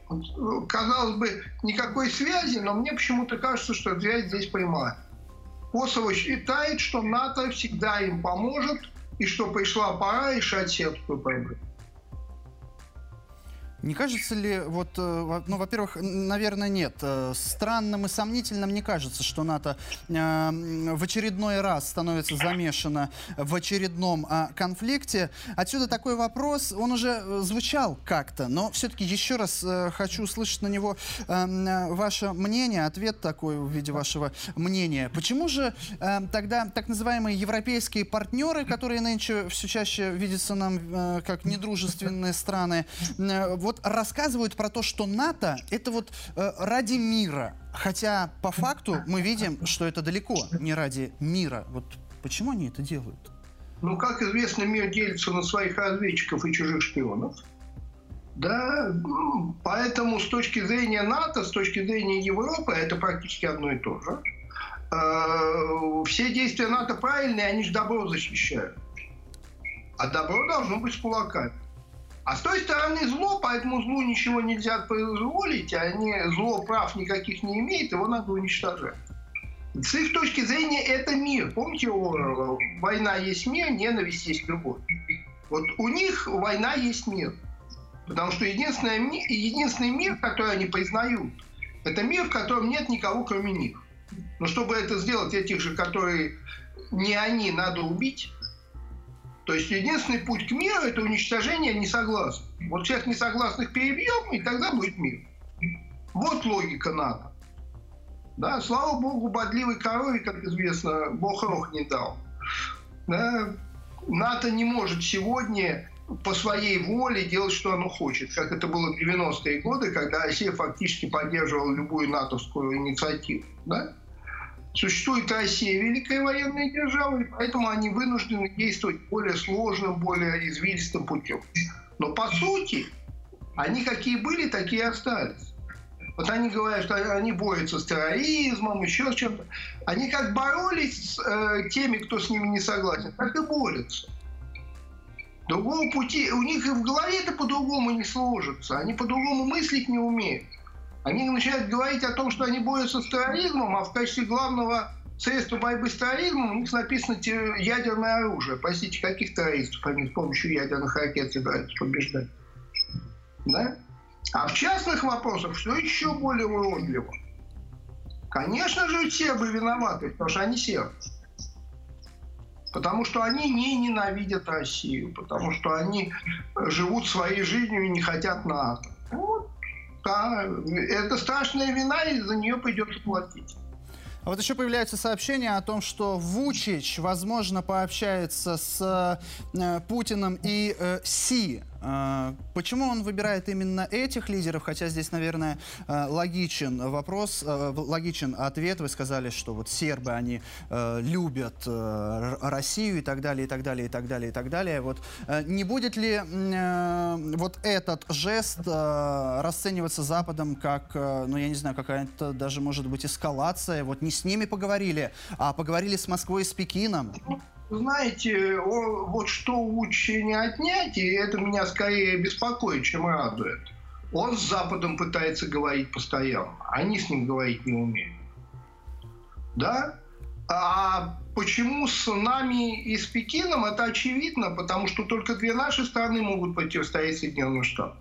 Вот, казалось бы, никакой связи, но мне почему-то кажется, что связь здесь прямая. Косово считает, что НАТО всегда им поможет, и что пришла пора решать сербскую проблему. Не кажется ли, вот, э, ну, во-первых, наверное, нет. Э, странным и сомнительным не кажется, что НАТО э, в очередной раз становится замешано в очередном э, конфликте. Отсюда такой вопрос, он уже звучал как-то, но все-таки еще раз хочу услышать на него ваше мнение, ответ такой в виде вашего мнения. Почему же тогда так называемые европейские партнеры, которые нынче все чаще видятся нам как недружественные страны, вот рассказывают про то, что НАТО это вот э, ради мира. Хотя по факту мы видим, что это далеко не ради мира. Вот почему они это делают? Ну, как известно, мир делится на своих разведчиков и чужих шпионов. Да, поэтому с точки зрения НАТО, с точки зрения Европы, это практически одно и то же. Э, все действия НАТО правильные, они же добро защищают. А добро должно быть с кулаками. А с той стороны зло, поэтому злу ничего нельзя позволить, а они, зло прав никаких не имеет, его надо уничтожать. С их точки зрения это мир. Помните? Война есть мир, ненависть есть любовь. Вот у них война есть мир. Потому что единственный, единственный мир, который они признают, это мир, в котором нет никого, кроме них. Но чтобы это сделать, этих же, которые не они, надо убить. То есть единственный путь к миру – это уничтожение несогласных. Вот всех несогласных перебьем, и тогда будет мир. Вот логика НАТО. Да, слава богу, бодливой корове, как известно, бог рог не дал. Да, НАТО не может сегодня по своей воле делать, что оно хочет, как это было в 90-е годы, когда Россия фактически поддерживала любую натовскую инициативу. Да? Существует Россия, великая военная держава, и поэтому они вынуждены действовать более сложным, более извилистым путем. Но по сути, они какие были, такие остались. Вот они говорят, что они борются с терроризмом, еще с чем-то. Они как боролись с э, теми, кто с ними не согласен, так и борются. Другого пути, у них и в голове это по-другому не сложится. Они по-другому мыслить не умеют. Они начинают говорить о том, что они борются с терроризмом, а в качестве главного средства борьбы с терроризмом у них написано ядерное оружие. Простите, каких террористов они с помощью ядерных ракет собираются побеждать? Да? А в частных вопросах все еще более уродливо. Конечно же, сербы виноваты, потому что они сербы. Потому что они не ненавидят Россию, потому что они живут своей жизнью и не хотят НАТО. Вот, да, это страшная вина, и за нее придется платить. А вот еще появляются сообщения о том, что Вучич, возможно, пообщается с э, Путиным и э, Си. Э, почему он выбирает именно этих лидеров? Хотя здесь, наверное, э, логичен вопрос, э, логичен ответ. Вы сказали, что вот сербы, они любят Россию и так далее, и так далее, и так далее, и так далее. Вот не будет ли вот этот жест расцениваться Западом как, ну я не знаю, какая-то даже может быть эскалация? Вот не с ними поговорили, а поговорили с Москвой и с Пекином. Знаете, вот что лучше не отнять, и это меня скорее беспокоит, чем радует. Он с Западом пытается говорить постоянно, они с ним говорить не умеют. Да? А почему с нами и с Пекином, это очевидно, потому что только две наши страны могут противостоять Соединенным Штатам.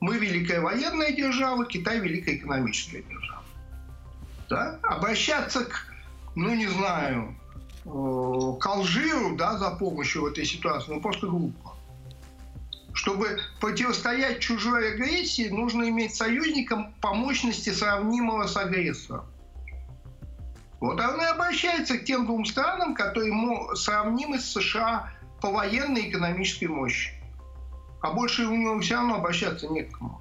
Мы великая военная держава, Китай великая экономическая держава. Да? Обращаться к, ну не знаю, к Алжиру да, за помощью в этой ситуации, ну просто глупо. Чтобы противостоять чужой агрессии, нужно иметь союзника по мощности сравнимого с агрессором. Вот он и обращается к тем двум странам, которые сравнимы с США по военной и экономической мощи. А больше у него все равно обращаться не к кому.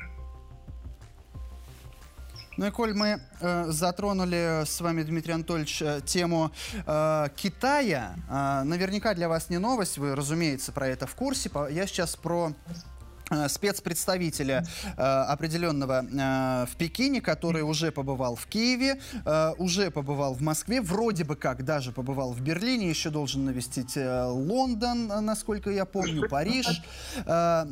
Ну и коль мы э, затронули с вами, Дмитрий Анатольевич, э, тему э, Китая, э, наверняка для вас не новость, вы, разумеется, про это в курсе. Я сейчас про спецпредставителя э, определенного э, в Пекине, который уже побывал в Киеве, э, уже побывал в Москве, вроде бы как даже побывал в Берлине, еще должен навестить э, Лондон, насколько я помню, Париж. Э,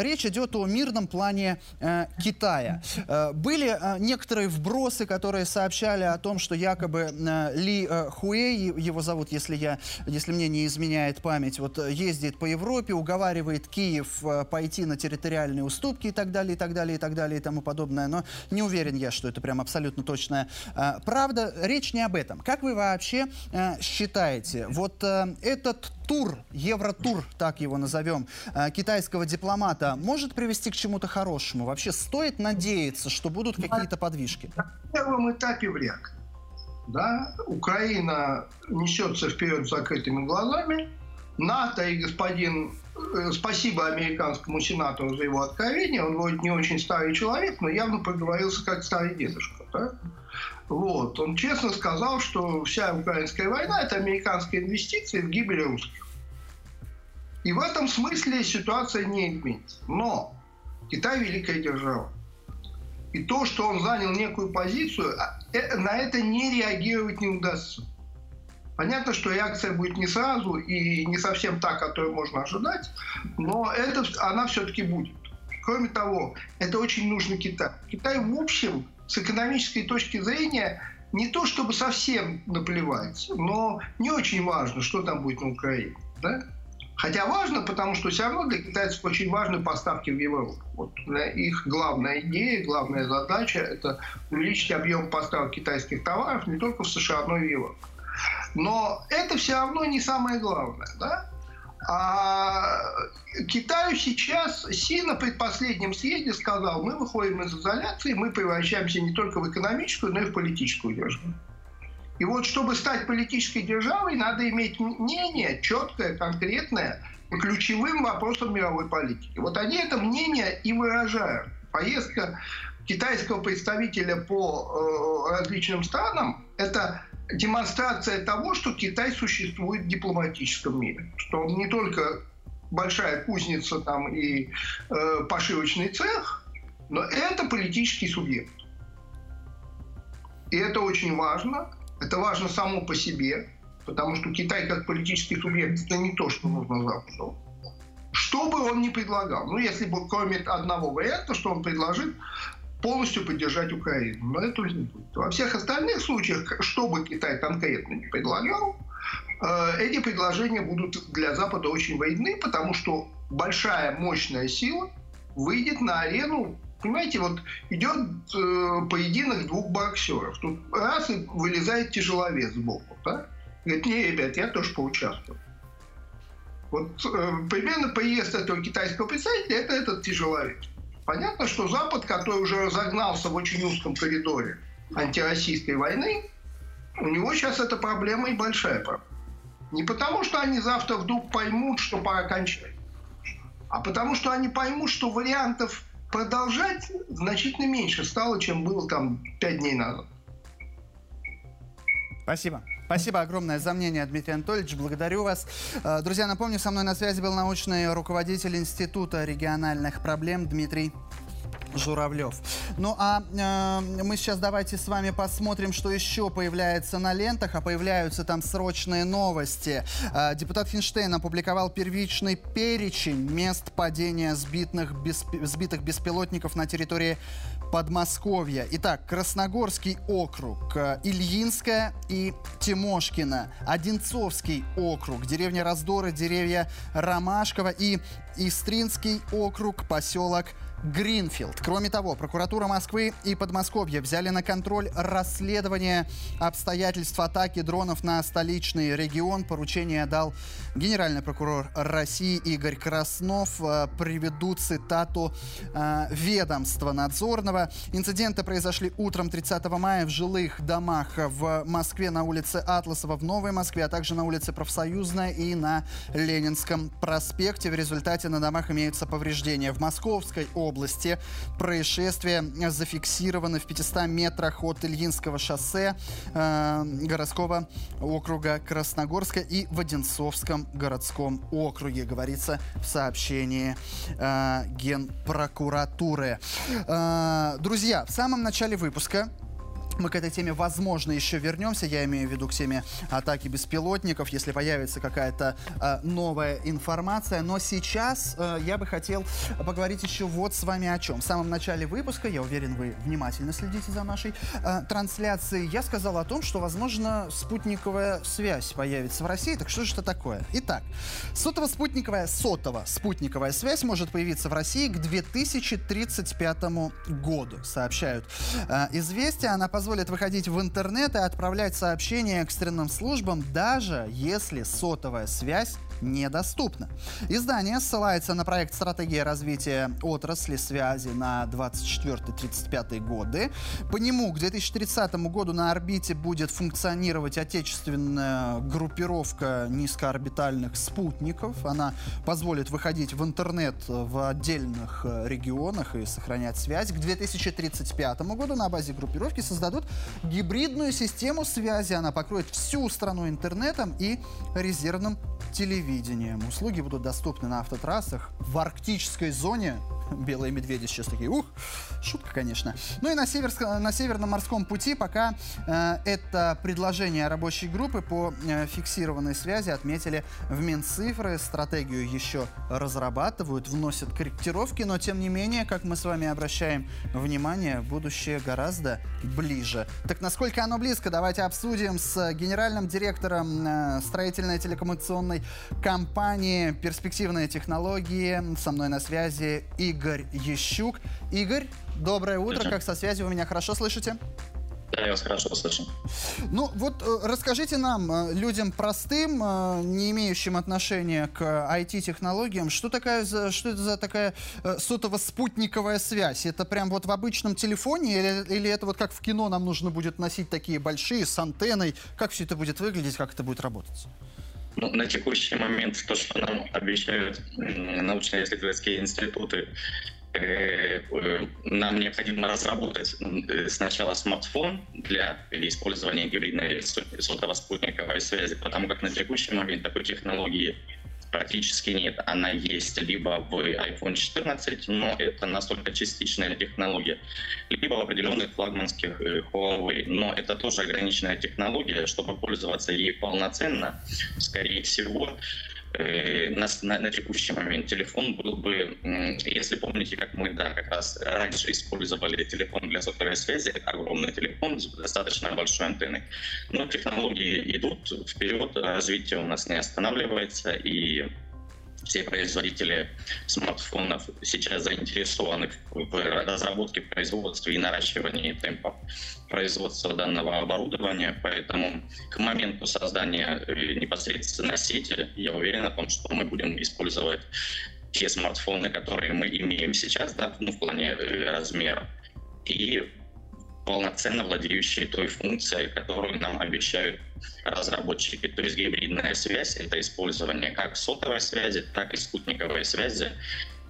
речь идет о мирном плане э, Китая. Э, были э, некоторые вбросы, которые сообщали о том, что якобы э, Ли э, Хуэй, его зовут, если, я, если мне не изменяет память, вот ездит по Европе, уговаривает Киев э, пойти на территорию территориальные уступки и так далее, и так далее, и так далее, и тому подобное. Но не уверен я, что это прям абсолютно точная э, правда. Речь не об этом. Как вы вообще э, считаете, вот э, этот тур, евротур, так его назовем, э, китайского дипломата, может привести к чему-то хорошему? Вообще стоит надеяться, что будут какие-то подвижки? На первом этапе вряд да, Украина несется вперед с закрытыми глазами, НАТО и господин спасибо американскому сенату за его откровение. Он вроде не очень старый человек, но явно проговорился как старый дедушка. Да? Вот. Он честно сказал, что вся украинская война – это американские инвестиции в гибель русских. И в этом смысле ситуация не изменится. Но Китай – великая держава. И то, что он занял некую позицию, а, э, на это не реагировать не удастся. Понятно, что реакция будет не сразу и не совсем та, которую можно ожидать, но это, она все-таки будет. Кроме того, это очень нужно Китаю. Китай, в общем, с экономической точки зрения, не то чтобы совсем наплевать, но не очень важно, что там будет на Украине. Да? Хотя важно, потому что все равно для китайцев очень важны поставки в Европу. Вот их главная идея, главная задача – это увеличить объем поставок китайских товаров не только в США, но и в Европу. Но это все равно не самое главное. Да? А Китаю сейчас Си на предпоследнем съезде сказал, мы выходим из изоляции, мы превращаемся не только в экономическую, но и в политическую державу. И вот чтобы стать политической державой, надо иметь мнение четкое, конкретное по ключевым вопросам мировой политики. Вот они это мнение и выражают. Поездка китайского представителя по э, различным странам – это демонстрация того, что Китай существует в дипломатическом мире. Что он не только большая кузница там и э, пошивочный цех, но это политический субъект. И это очень важно. Это важно само по себе, потому что Китай как политический субъект это не то, что нужно Западу. Что бы он ни предлагал, ну если бы кроме одного варианта, что он предложит, полностью поддержать Украину. Но это не будет. Во всех остальных случаях, что бы Китай конкретно не предлагал, э, эти предложения будут для Запада очень выгодны, потому что большая, мощная сила выйдет на арену Понимаете, вот идет э, поединок двух боксеров. Тут раз и вылезает тяжеловес сбоку, да? Говорит, не, ребят, я тоже поучаствую. Вот э, примерно приезд этого китайского представителя – это этот тяжеловес. Понятно, что Запад, который уже разогнался в очень узком коридоре антироссийской войны, у него сейчас эта проблема и большая проблема. Не потому, что они завтра вдруг поймут, что пора кончать, а потому, что они поймут, что вариантов продолжать значительно меньше стало, чем было там пять дней назад. Спасибо. Спасибо огромное за мнение, Дмитрий Анатольевич. Благодарю вас. Э, друзья, напомню, со мной на связи был научный руководитель Института региональных проблем Дмитрий Журавлев. Ну а э, мы сейчас давайте с вами посмотрим, что еще появляется на лентах, а появляются там срочные новости. Э, депутат Хинштейн опубликовал первичный перечень мест падения сбитых, бесп... сбитых беспилотников на территории Подмосковья. Итак, Красногорский округ, э, Ильинская и Тимошкина, Одинцовский округ, деревня Раздоры, деревья Ромашково и Истринский округ, поселок Гринфилд. Кроме того, прокуратура Москвы и Подмосковья взяли на контроль расследование обстоятельств атаки дронов на столичный регион. Поручение дал генеральный прокурор России Игорь Краснов. Э, приведу цитату э, ведомства надзорного. Инциденты произошли утром 30 мая в жилых домах в Москве на улице Атласова в Новой Москве, а также на улице Профсоюзная и на Ленинском проспекте. В результате на домах имеются повреждения. В Московской области. Происшествие зафиксировано в 500 метрах от Ильинского шоссе э, городского округа Красногорска и в Одинцовском городском округе, говорится в сообщении э, Генпрокуратуры. Э, друзья, в самом начале выпуска мы к этой теме, возможно, еще вернемся. Я имею в виду к теме атаки беспилотников, если появится какая-то э, новая информация. Но сейчас э, я бы хотел поговорить еще вот с вами о чем. В самом начале выпуска, я уверен, вы внимательно следите за нашей э, трансляцией, я сказал о том, что, возможно, спутниковая связь появится в России. Так что же это такое? Итак, сотово-спутниковая, сотово-спутниковая связь может появиться в России к 2035 году, сообщают э, известия. Она позволит позволит выходить в интернет и отправлять сообщения экстренным службам, даже если сотовая связь недоступна. Издание ссылается на проект «Стратегия развития отрасли связи на 24-35 годы». По нему к 2030 году на орбите будет функционировать отечественная группировка низкоорбитальных спутников. Она позволит выходить в интернет в отдельных регионах и сохранять связь. К 2035 году на базе группировки создадут гибридную систему связи. Она покроет всю страну интернетом и резервным телевидением телевидением. Услуги будут доступны на автотрассах в арктической зоне. Белые медведи сейчас такие, ух, шутка, конечно. Ну и на, северск... на Северном морском пути пока э, это предложение рабочей группы по э, фиксированной связи отметили в Минцифры. Стратегию еще разрабатывают, вносят корректировки, но тем не менее, как мы с вами обращаем внимание, будущее гораздо ближе. Так насколько оно близко, давайте обсудим с генеральным директором э, строительной телекоммуникационной компании «Перспективные технологии». Со мной на связи Игорь Ещук. Игорь, доброе утро. Как со связью? Вы меня хорошо слышите? Да, я вас хорошо слышу. Ну вот э, расскажите нам, э, людям простым, э, не имеющим отношения к IT-технологиям, что, такая, что это за такая сотово-спутниковая связь? Это прям вот в обычном телефоне или, или это вот как в кино нам нужно будет носить такие большие с антенной? Как все это будет выглядеть, как это будет работать? Ну, на текущий момент то, что нам обещают научно-исследовательские институты, э, э, нам необходимо разработать э, сначала смартфон для использования гибридной сотово-спутниковой связи, потому как на текущий момент такой технологии практически нет. Она есть либо в iPhone 14, но это настолько частичная технология, либо в определенных флагманских э, Huawei, но это тоже ограниченная технология. Чтобы пользоваться ей полноценно, скорее всего, на, на, на текущий момент телефон был бы, если помните, как мы да, как раз раньше использовали телефон для сотовой связи, огромный телефон с достаточно большой антенной. Но технологии идут вперед, развитие у нас не останавливается, и все производители смартфонов сейчас заинтересованы в разработке, производстве и наращивании темпов производства данного оборудования, поэтому к моменту создания э, непосредственно сети я уверен о том, что мы будем использовать те смартфоны, которые мы имеем сейчас, да, ну, в плане э, размера, и полноценно владеющие той функцией, которую нам обещают разработчики. То есть гибридная связь — это использование как сотовой связи, так и спутниковой связи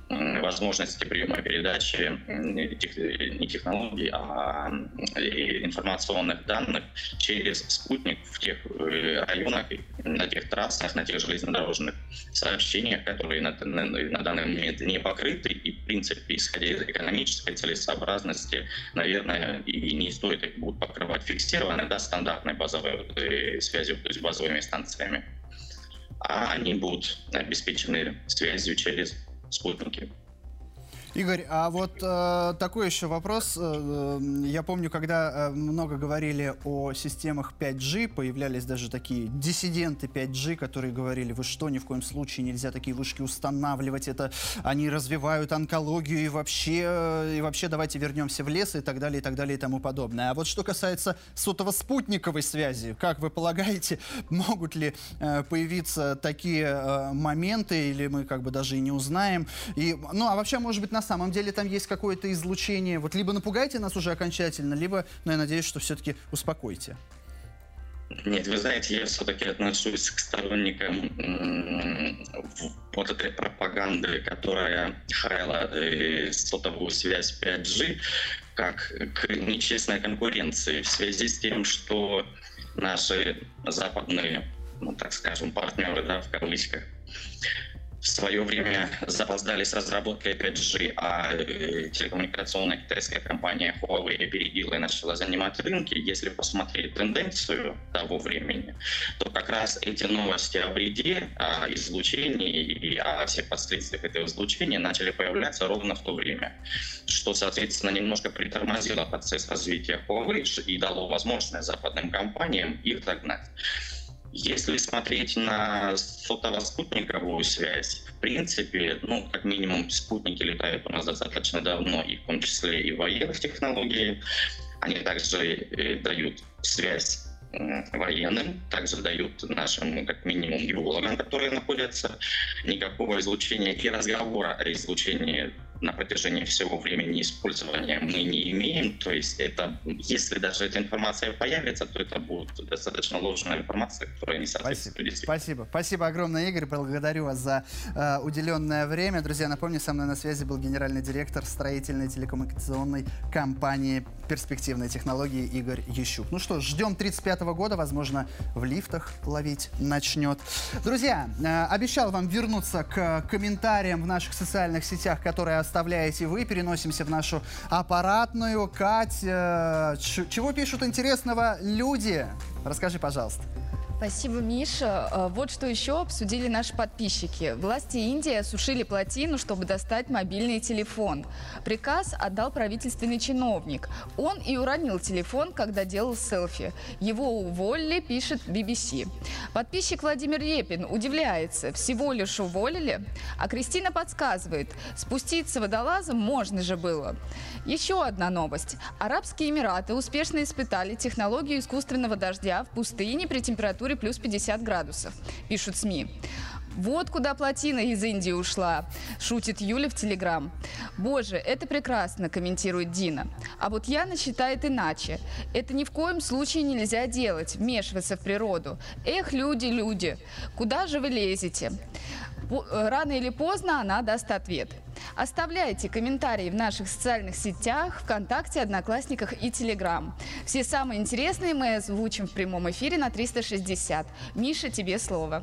возможности приема передачи не технологий, а информационных данных через спутник в тех э, районах, на тех трассах, на тех железнодорожных сообщениях, которые на, на, на данный момент не покрыты. И, в принципе, исходя из экономической целесообразности, наверное, и не стоит их будут покрывать фиксированной, да, стандартной базовой э, связью, то есть базовыми станциями. А они будут обеспечены связью через спутники. Игорь, а вот э, такой еще вопрос. Э, э я помню, когда э, много говорили о системах 5G, появлялись даже такие диссиденты 5G, которые говорили, вы что, ни в коем случае нельзя такие вышки устанавливать, это они развивают онкологию и вообще, и вообще давайте вернемся в лес и так далее, и так далее, и тому подобное. А вот что касается сотово-спутниковой связи, как вы полагаете, могут ли э, появиться такие э, моменты, или мы как бы даже и не узнаем? И, ну, а вообще, может быть, на самом деле там есть какое-то излучение. Вот либо напугайте нас уже окончательно, либо, ну, я надеюсь, что все-таки успокойте. Нет, вы знаете, я все-таки отношусь к сторонникам вот этой пропаганды, которая хаяла э, сотовую связь 5G, как к нечестной конкуренции в связи с тем, что наши западные, ну так скажем, партнеры, да, в кавычках, в свое время запоздали с разработкой 5G, а э, телекоммуникационная китайская компания Huawei опередила и начала занимать рынки. Если посмотреть тенденцию того времени, то как раз эти новости о вреде, о излучении и о всех последствиях этого излучения начали появляться ровно в то время, что, соответственно, немножко притормозило процесс развития Huawei и дало возможность западным компаниям их догнать. Если смотреть на сотово-спутниковую связь, в принципе, ну, как минимум, спутники летают у нас достаточно давно, и в том числе и военных технологий. Они также э, дают связь военным, также дают нашим, как минимум, геологам, которые находятся, никакого излучения и разговора о излучении на протяжении всего времени использования мы не имеем. То есть это, если даже эта информация появится, то это будет достаточно ложная информация, которая не соответствует Спасибо. Спасибо. Спасибо огромное, Игорь. Благодарю вас за э, уделенное время. Друзья, напомню, со мной на связи был генеральный директор строительной телекоммуникационной компании «Перспективные технологии» Игорь Ещук. Ну что, ждем 35 -го года. Возможно, в лифтах ловить начнет. Друзья, э, обещал вам вернуться к комментариям в наших социальных сетях, которые оставляете вы. Переносимся в нашу аппаратную. Кать, чего пишут интересного люди? Расскажи, пожалуйста. Спасибо, Миша. Э, вот что еще обсудили наши подписчики. Власти Индии осушили плотину, чтобы достать мобильный телефон. Приказ отдал правительственный чиновник. Он и уронил телефон, когда делал селфи. Его уволили, пишет BBC. Подписчик Владимир Репин удивляется. Всего лишь уволили. А Кристина подсказывает. Спуститься водолазом можно же было. Еще одна новость. Арабские Эмираты успешно испытали технологию искусственного дождя в пустыне при температуре плюс 50 градусов, пишут СМИ. Вот куда плотина из Индии ушла, шутит Юля в Телеграм. Боже, это прекрасно, комментирует Дина. А вот Яна считает иначе. Это ни в коем случае нельзя делать, вмешиваться в природу. Эх, люди, люди, куда же вы лезете? Э, рано или поздно она даст ответ. Оставляйте комментарии в наших социальных сетях, ВКонтакте, Одноклассниках и Телеграм. Все самые интересные мы озвучим в прямом эфире на 360. Миша, тебе слово.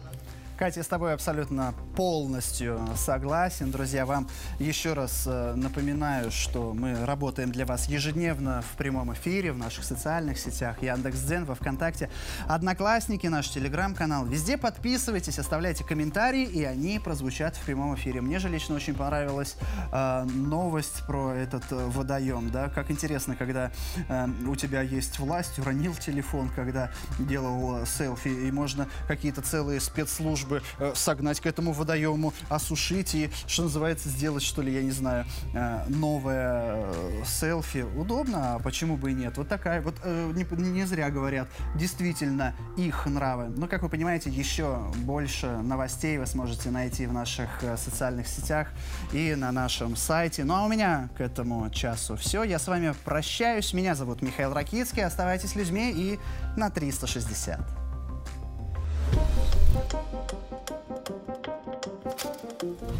Катя, с тобой абсолютно полностью согласен. Друзья, вам еще раз э, напоминаю, что мы работаем для вас ежедневно в прямом эфире, в наших социальных сетях, Яндекс.Дзен, во Вконтакте, Одноклассники, наш Телеграм-канал. Везде подписывайтесь, оставляйте комментарии, и они прозвучат в прямом эфире. Мне же лично очень понравилась э, новость про этот э, водоем. Да? Как интересно, когда э, у тебя есть власть, уронил телефон, когда делал селфи, и можно какие-то целые спецслужбы быть, э, согнать к этому водоему, осушить и, что называется, сделать, что ли, я не знаю, э, новое э, селфи. Удобно, а почему бы и нет? Вот такая, вот не, не зря говорят, действительно, их нравы. Но, как вы понимаете, еще больше новостей вы сможете найти в наших социальных сетях и на нашем сайте. Ну а у меня к этому часу все. Я с вами прощаюсь. Меня зовут Михаил Ракицкий. Оставайтесь людьми и на 360. Thank you.